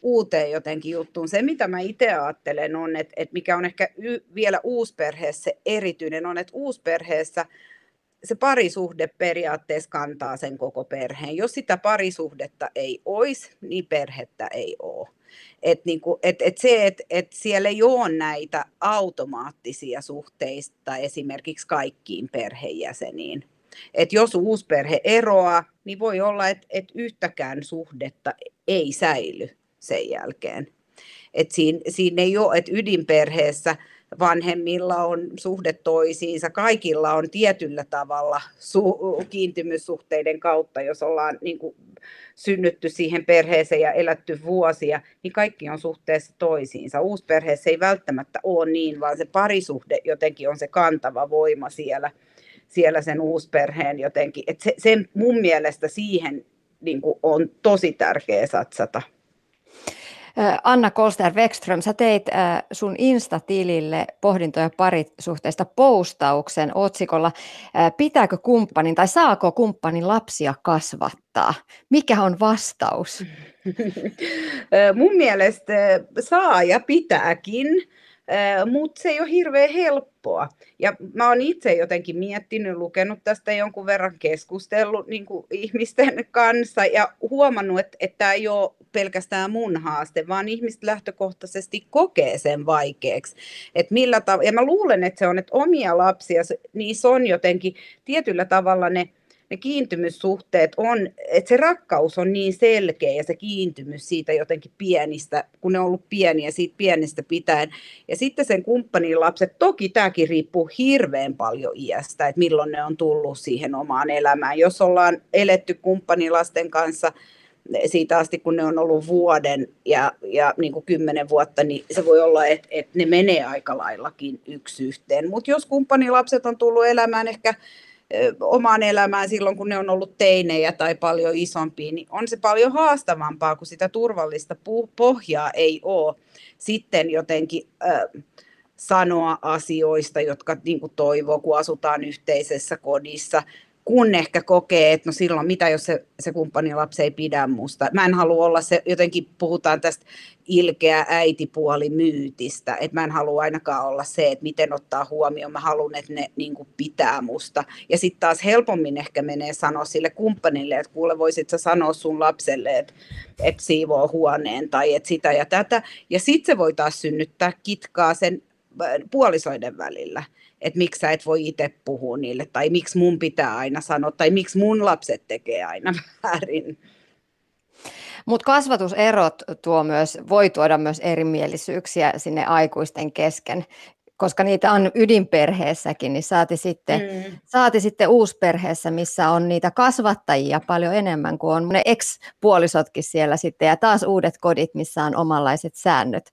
uuteen jotenkin juttuun. Se, mitä mä itse ajattelen, on, että, että mikä on ehkä y- vielä uusperheessä erityinen, on, että uusperheessä se parisuhde periaatteessa kantaa sen koko perheen. Jos sitä parisuhdetta ei olisi, niin perhettä ei ole. Et niinku, et, et se, että et siellä ei ole näitä automaattisia suhteista esimerkiksi kaikkiin perheenjäseniin. Et jos uusperhe eroaa, niin voi olla, että et yhtäkään suhdetta ei säily sen jälkeen. Et siinä, siinä ei ole, että ydinperheessä vanhemmilla on suhde toisiinsa, kaikilla on tietyllä tavalla su- kiintymyssuhteiden kautta, jos ollaan niin kuin, synnytty siihen perheeseen ja elätty vuosia, niin kaikki on suhteessa toisiinsa. Uusperheessä ei välttämättä ole niin, vaan se parisuhde jotenkin on se kantava voima siellä, siellä sen uusperheen jotenkin. Et se, sen mun mielestä siihen niin kuin, on tosi tärkeä satsata. Anna Kolster Wexström, sä teit sun Insta-tilille pohdintoja parisuhteista postauksen otsikolla Pitääkö kumppanin tai saako kumppanin lapsia kasvattaa? Mikä on vastaus? Mun mielestä saa ja pitääkin mutta se ei ole hirveän helppoa. Ja mä oon itse jotenkin miettinyt, lukenut tästä jonkun verran, keskustellut niin kuin ihmisten kanssa ja huomannut, että, että tämä ei ole pelkästään mun haaste, vaan ihmiset lähtökohtaisesti kokee sen vaikeaksi. Että millä tav- ja mä luulen, että se on, että omia lapsia, niissä on jotenkin tietyllä tavalla ne ne kiintymyssuhteet on, että se rakkaus on niin selkeä ja se kiintymys siitä jotenkin pienistä, kun ne on ollut pieniä siitä pienestä pitäen. Ja sitten sen kumppanin lapset, toki tämäkin riippuu hirveän paljon iästä, että milloin ne on tullut siihen omaan elämään. Jos ollaan eletty kumppanilasten kanssa siitä asti, kun ne on ollut vuoden ja, ja niin kuin kymmenen vuotta, niin se voi olla, että, että ne menee aika laillakin yksi yhteen. Mutta jos kumppanilapset on tullut elämään ehkä omaan elämään silloin, kun ne on ollut teinejä tai paljon isompia, niin on se paljon haastavampaa, kun sitä turvallista pohjaa ei ole sitten jotenkin äh, sanoa asioista, jotka niin kuin toivoo, kun asutaan yhteisessä kodissa, kun ehkä kokee, että no silloin mitä jos se, se kumppanilapsi ei pidä musta. Mä en halua olla se, jotenkin puhutaan tästä ilkeä äitipuoli myytistä, että mä en halua ainakaan olla se, että miten ottaa huomioon, mä haluan, että ne niin kuin pitää musta. Ja sitten taas helpommin ehkä menee sanoa sille kumppanille, että kuule voisit sä sanoa sun lapselle, että, että siivoo huoneen tai että sitä ja tätä. Ja sitten se voi taas synnyttää kitkaa sen äh, puolisoiden välillä että miksi sä et voi itse puhua niille, tai miksi mun pitää aina sanoa, tai miksi mun lapset tekee aina väärin. Mutta kasvatuserot tuo myös, voi tuoda myös erimielisyyksiä sinne aikuisten kesken, koska niitä on ydinperheessäkin, niin saati sitten, mm. saati sitten uusperheessä, missä on niitä kasvattajia paljon enemmän kuin on ne ex-puolisotkin siellä sitten, ja taas uudet kodit, missä on omanlaiset säännöt.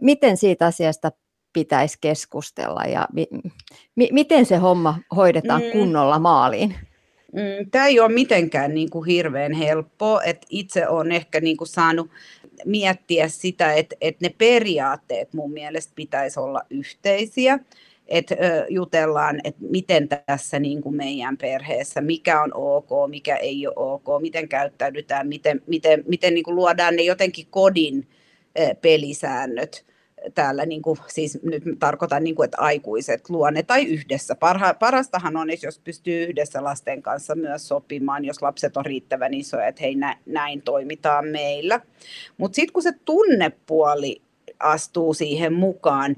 Miten siitä asiasta pitäisi keskustella ja mi- mi- miten se homma hoidetaan mm. kunnolla maaliin? Mm, Tämä ei ole mitenkään niin kuin hirveän helppoa, että itse olen ehkä niin kuin saanut miettiä sitä, että, että ne periaatteet mun mielestä pitäisi olla yhteisiä, että jutellaan, että miten tässä niin kuin meidän perheessä, mikä on ok, mikä ei ole ok, miten käyttäydytään, miten, miten, miten niin kuin luodaan ne jotenkin kodin pelisäännöt täällä, niin kuin, siis nyt tarkoitan, niin kuin, että aikuiset luo ne tai yhdessä. Parha, parastahan on, jos pystyy yhdessä lasten kanssa myös sopimaan, jos lapset on riittävän isoja, että hei nä, näin toimitaan meillä. Mutta sitten kun se tunnepuoli astuu siihen mukaan,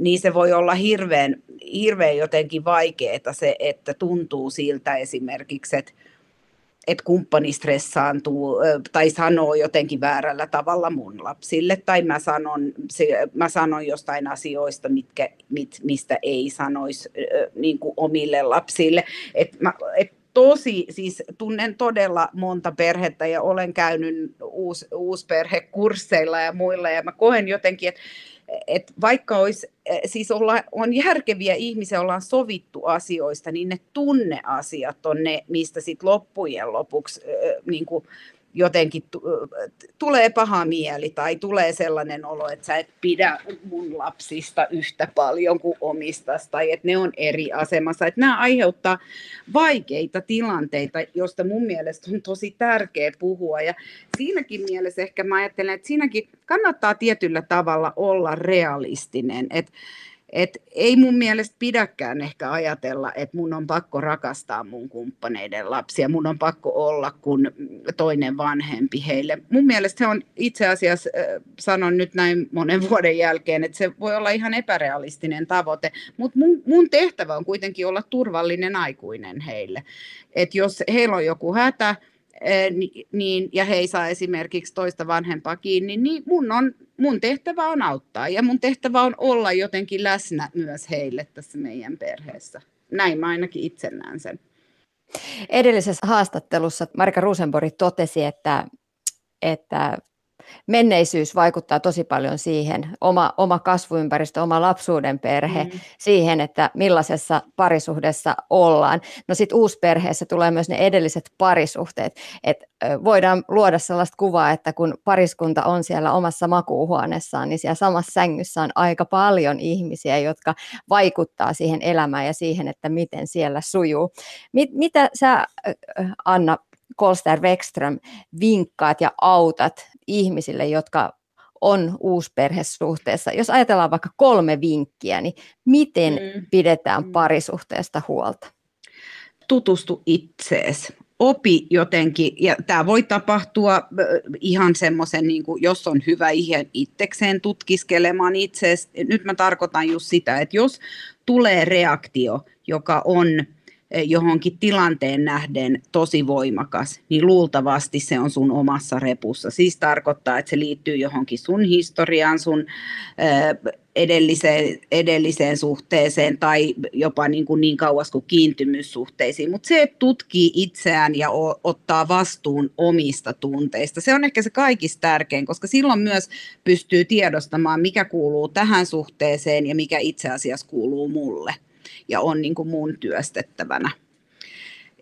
niin se voi olla hirveän, hirveän jotenkin vaikeaa se, että tuntuu siltä esimerkiksi, että että kumppani stressaantuu tai sanoo jotenkin väärällä tavalla mun lapsille, tai mä sanon, mä sanon jostain asioista, mitkä, mit, mistä ei sanoisi niin kuin omille lapsille. Et mä, et tosi, siis tunnen todella monta perhettä ja olen käynyt uus, uusperhekursseilla ja muilla, ja mä koen jotenkin, että et vaikka olisi, e, siis olla, on järkeviä ihmisiä, ollaan sovittu asioista, niin ne tunneasiat on ne, mistä sitten loppujen lopuksi niin kuin, jotenkin tulee paha mieli tai tulee sellainen olo, että sä et pidä mun lapsista yhtä paljon kuin omistasi tai että ne on eri asemassa. Että nämä aiheuttaa vaikeita tilanteita, joista mun mielestä on tosi tärkeä puhua ja siinäkin mielessä ehkä mä ajattelen, että siinäkin kannattaa tietyllä tavalla olla realistinen, että et ei mun mielestä pidäkään ehkä ajatella, että mun on pakko rakastaa mun kumppaneiden lapsia, mun on pakko olla kuin toinen vanhempi heille. Mun mielestä se on itse asiassa, sanon nyt näin monen vuoden jälkeen, että se voi olla ihan epärealistinen tavoite, mutta mun, mun tehtävä on kuitenkin olla turvallinen aikuinen heille. Että jos heillä on joku hätä, niin, ja he ei saa esimerkiksi toista vanhempaa kiinni, niin mun, on, mun tehtävä on auttaa ja mun tehtävä on olla jotenkin läsnä myös heille tässä meidän perheessä. Näin mä ainakin itse näen sen. Edellisessä haastattelussa Marika Rosenborg totesi, että, että menneisyys vaikuttaa tosi paljon siihen, oma, oma kasvuympäristö, oma lapsuuden perhe, mm. siihen, että millaisessa parisuhdessa ollaan. No sitten uusperheessä tulee myös ne edelliset parisuhteet, että voidaan luoda sellaista kuvaa, että kun pariskunta on siellä omassa makuuhuoneessaan, niin siellä samassa sängyssä on aika paljon ihmisiä, jotka vaikuttaa siihen elämään ja siihen, että miten siellä sujuu. Mit, mitä sä, Anna Kolster Wexström, vinkkaat ja autat ihmisille, jotka on uusperhesuhteessa. Jos ajatellaan vaikka kolme vinkkiä, niin miten mm. pidetään mm. parisuhteesta huolta? Tutustu itseesi opi jotenkin, ja tämä voi tapahtua ihan semmoisen, niin jos on hyvä ihan itsekseen tutkiskelemaan itseäsi. Nyt mä tarkoitan just sitä, että jos tulee reaktio, joka on johonkin tilanteen nähden tosi voimakas, niin luultavasti se on sun omassa repussa. Siis tarkoittaa, että se liittyy johonkin sun historiaan, sun edelliseen, edelliseen suhteeseen tai jopa niin, kuin niin kauas kuin kiintymyssuhteisiin. Mutta se, että tutkii itseään ja ottaa vastuun omista tunteista, se on ehkä se kaikista tärkein, koska silloin myös pystyy tiedostamaan, mikä kuuluu tähän suhteeseen ja mikä itse asiassa kuuluu mulle ja on niin kuin mun työstettävänä.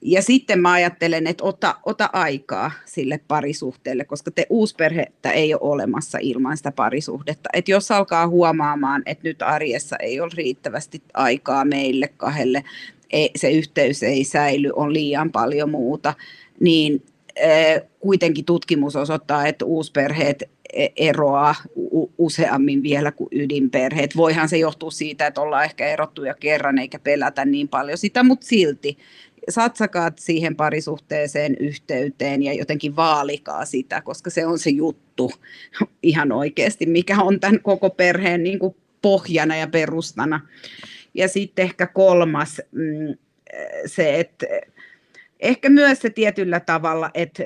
Ja sitten mä ajattelen, että ota, ota aikaa sille parisuhteelle, koska te uusperhettä ei ole olemassa ilman sitä parisuhdetta. Että jos alkaa huomaamaan, että nyt arjessa ei ole riittävästi aikaa meille kahdelle, ei, se yhteys ei säily, on liian paljon muuta, niin kuitenkin tutkimus osoittaa, että uusperheet e, eroaa useammin vielä kuin ydinperheet. Voihan se johtua siitä, että ollaan ehkä erottu jo kerran eikä pelätä niin paljon sitä, mutta silti satsakaa siihen parisuhteeseen yhteyteen ja jotenkin vaalikaa sitä, koska se on se juttu ihan oikeasti, mikä on tämän koko perheen niin kuin pohjana ja perustana. Ja sitten ehkä kolmas mm, se, että ehkä myös se tietyllä tavalla, että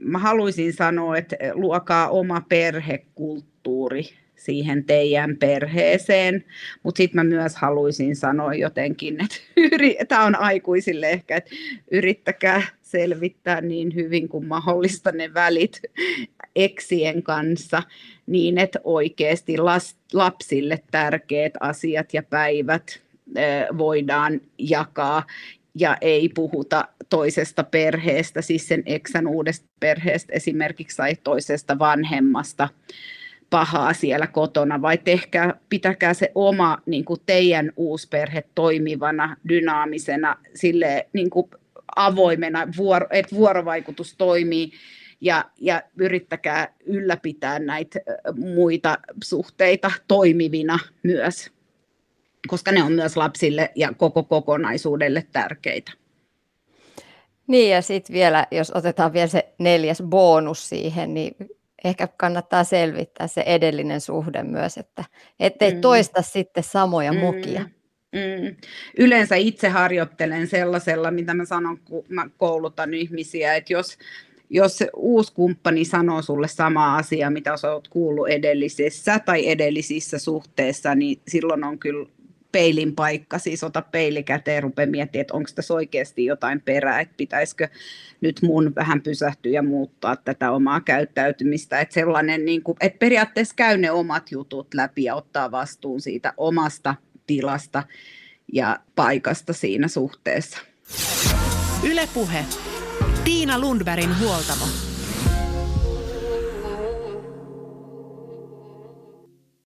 mä haluaisin sanoa, että luokaa oma perhekulttuuri siihen teidän perheeseen, mutta sitten mä myös haluaisin sanoa jotenkin, että tämä on aikuisille ehkä, että yrittäkää selvittää niin hyvin kuin mahdollista ne välit eksien kanssa, niin että oikeasti lapsille tärkeät asiat ja päivät voidaan jakaa. Ja ei puhuta toisesta perheestä, siis sen eksän uudesta perheestä esimerkiksi tai toisesta vanhemmasta pahaa siellä kotona, vai tehkää, pitäkää se oma niin kuin teidän uusperhe toimivana, dynaamisena, sille niin kuin avoimena, vuoro, että vuorovaikutus toimii, ja, ja yrittäkää ylläpitää näitä muita suhteita toimivina myös, koska ne on myös lapsille ja koko kokonaisuudelle tärkeitä. Niin ja sitten vielä, jos otetaan vielä se neljäs bonus siihen, niin ehkä kannattaa selvittää se edellinen suhde myös, että ettei mm. toista sitten samoja mm. mukia. Mm. Yleensä itse harjoittelen sellaisella, mitä mä sanon, kun mä koulutan ihmisiä, että jos, jos uusi kumppani sanoo sulle sama asia, mitä sä oot kuullut edellisessä tai edellisissä suhteissa, niin silloin on kyllä peilin paikka, siis ota peili käteen ja rupea miettimään, että onko tässä oikeasti jotain perää, että pitäisikö nyt mun vähän pysähtyä ja muuttaa tätä omaa käyttäytymistä, että sellainen, niin kuin, että periaatteessa käy ne omat jutut läpi ja ottaa vastuun siitä omasta tilasta ja paikasta siinä suhteessa. Ylepuhe. Tiina Lundbergin huoltamo.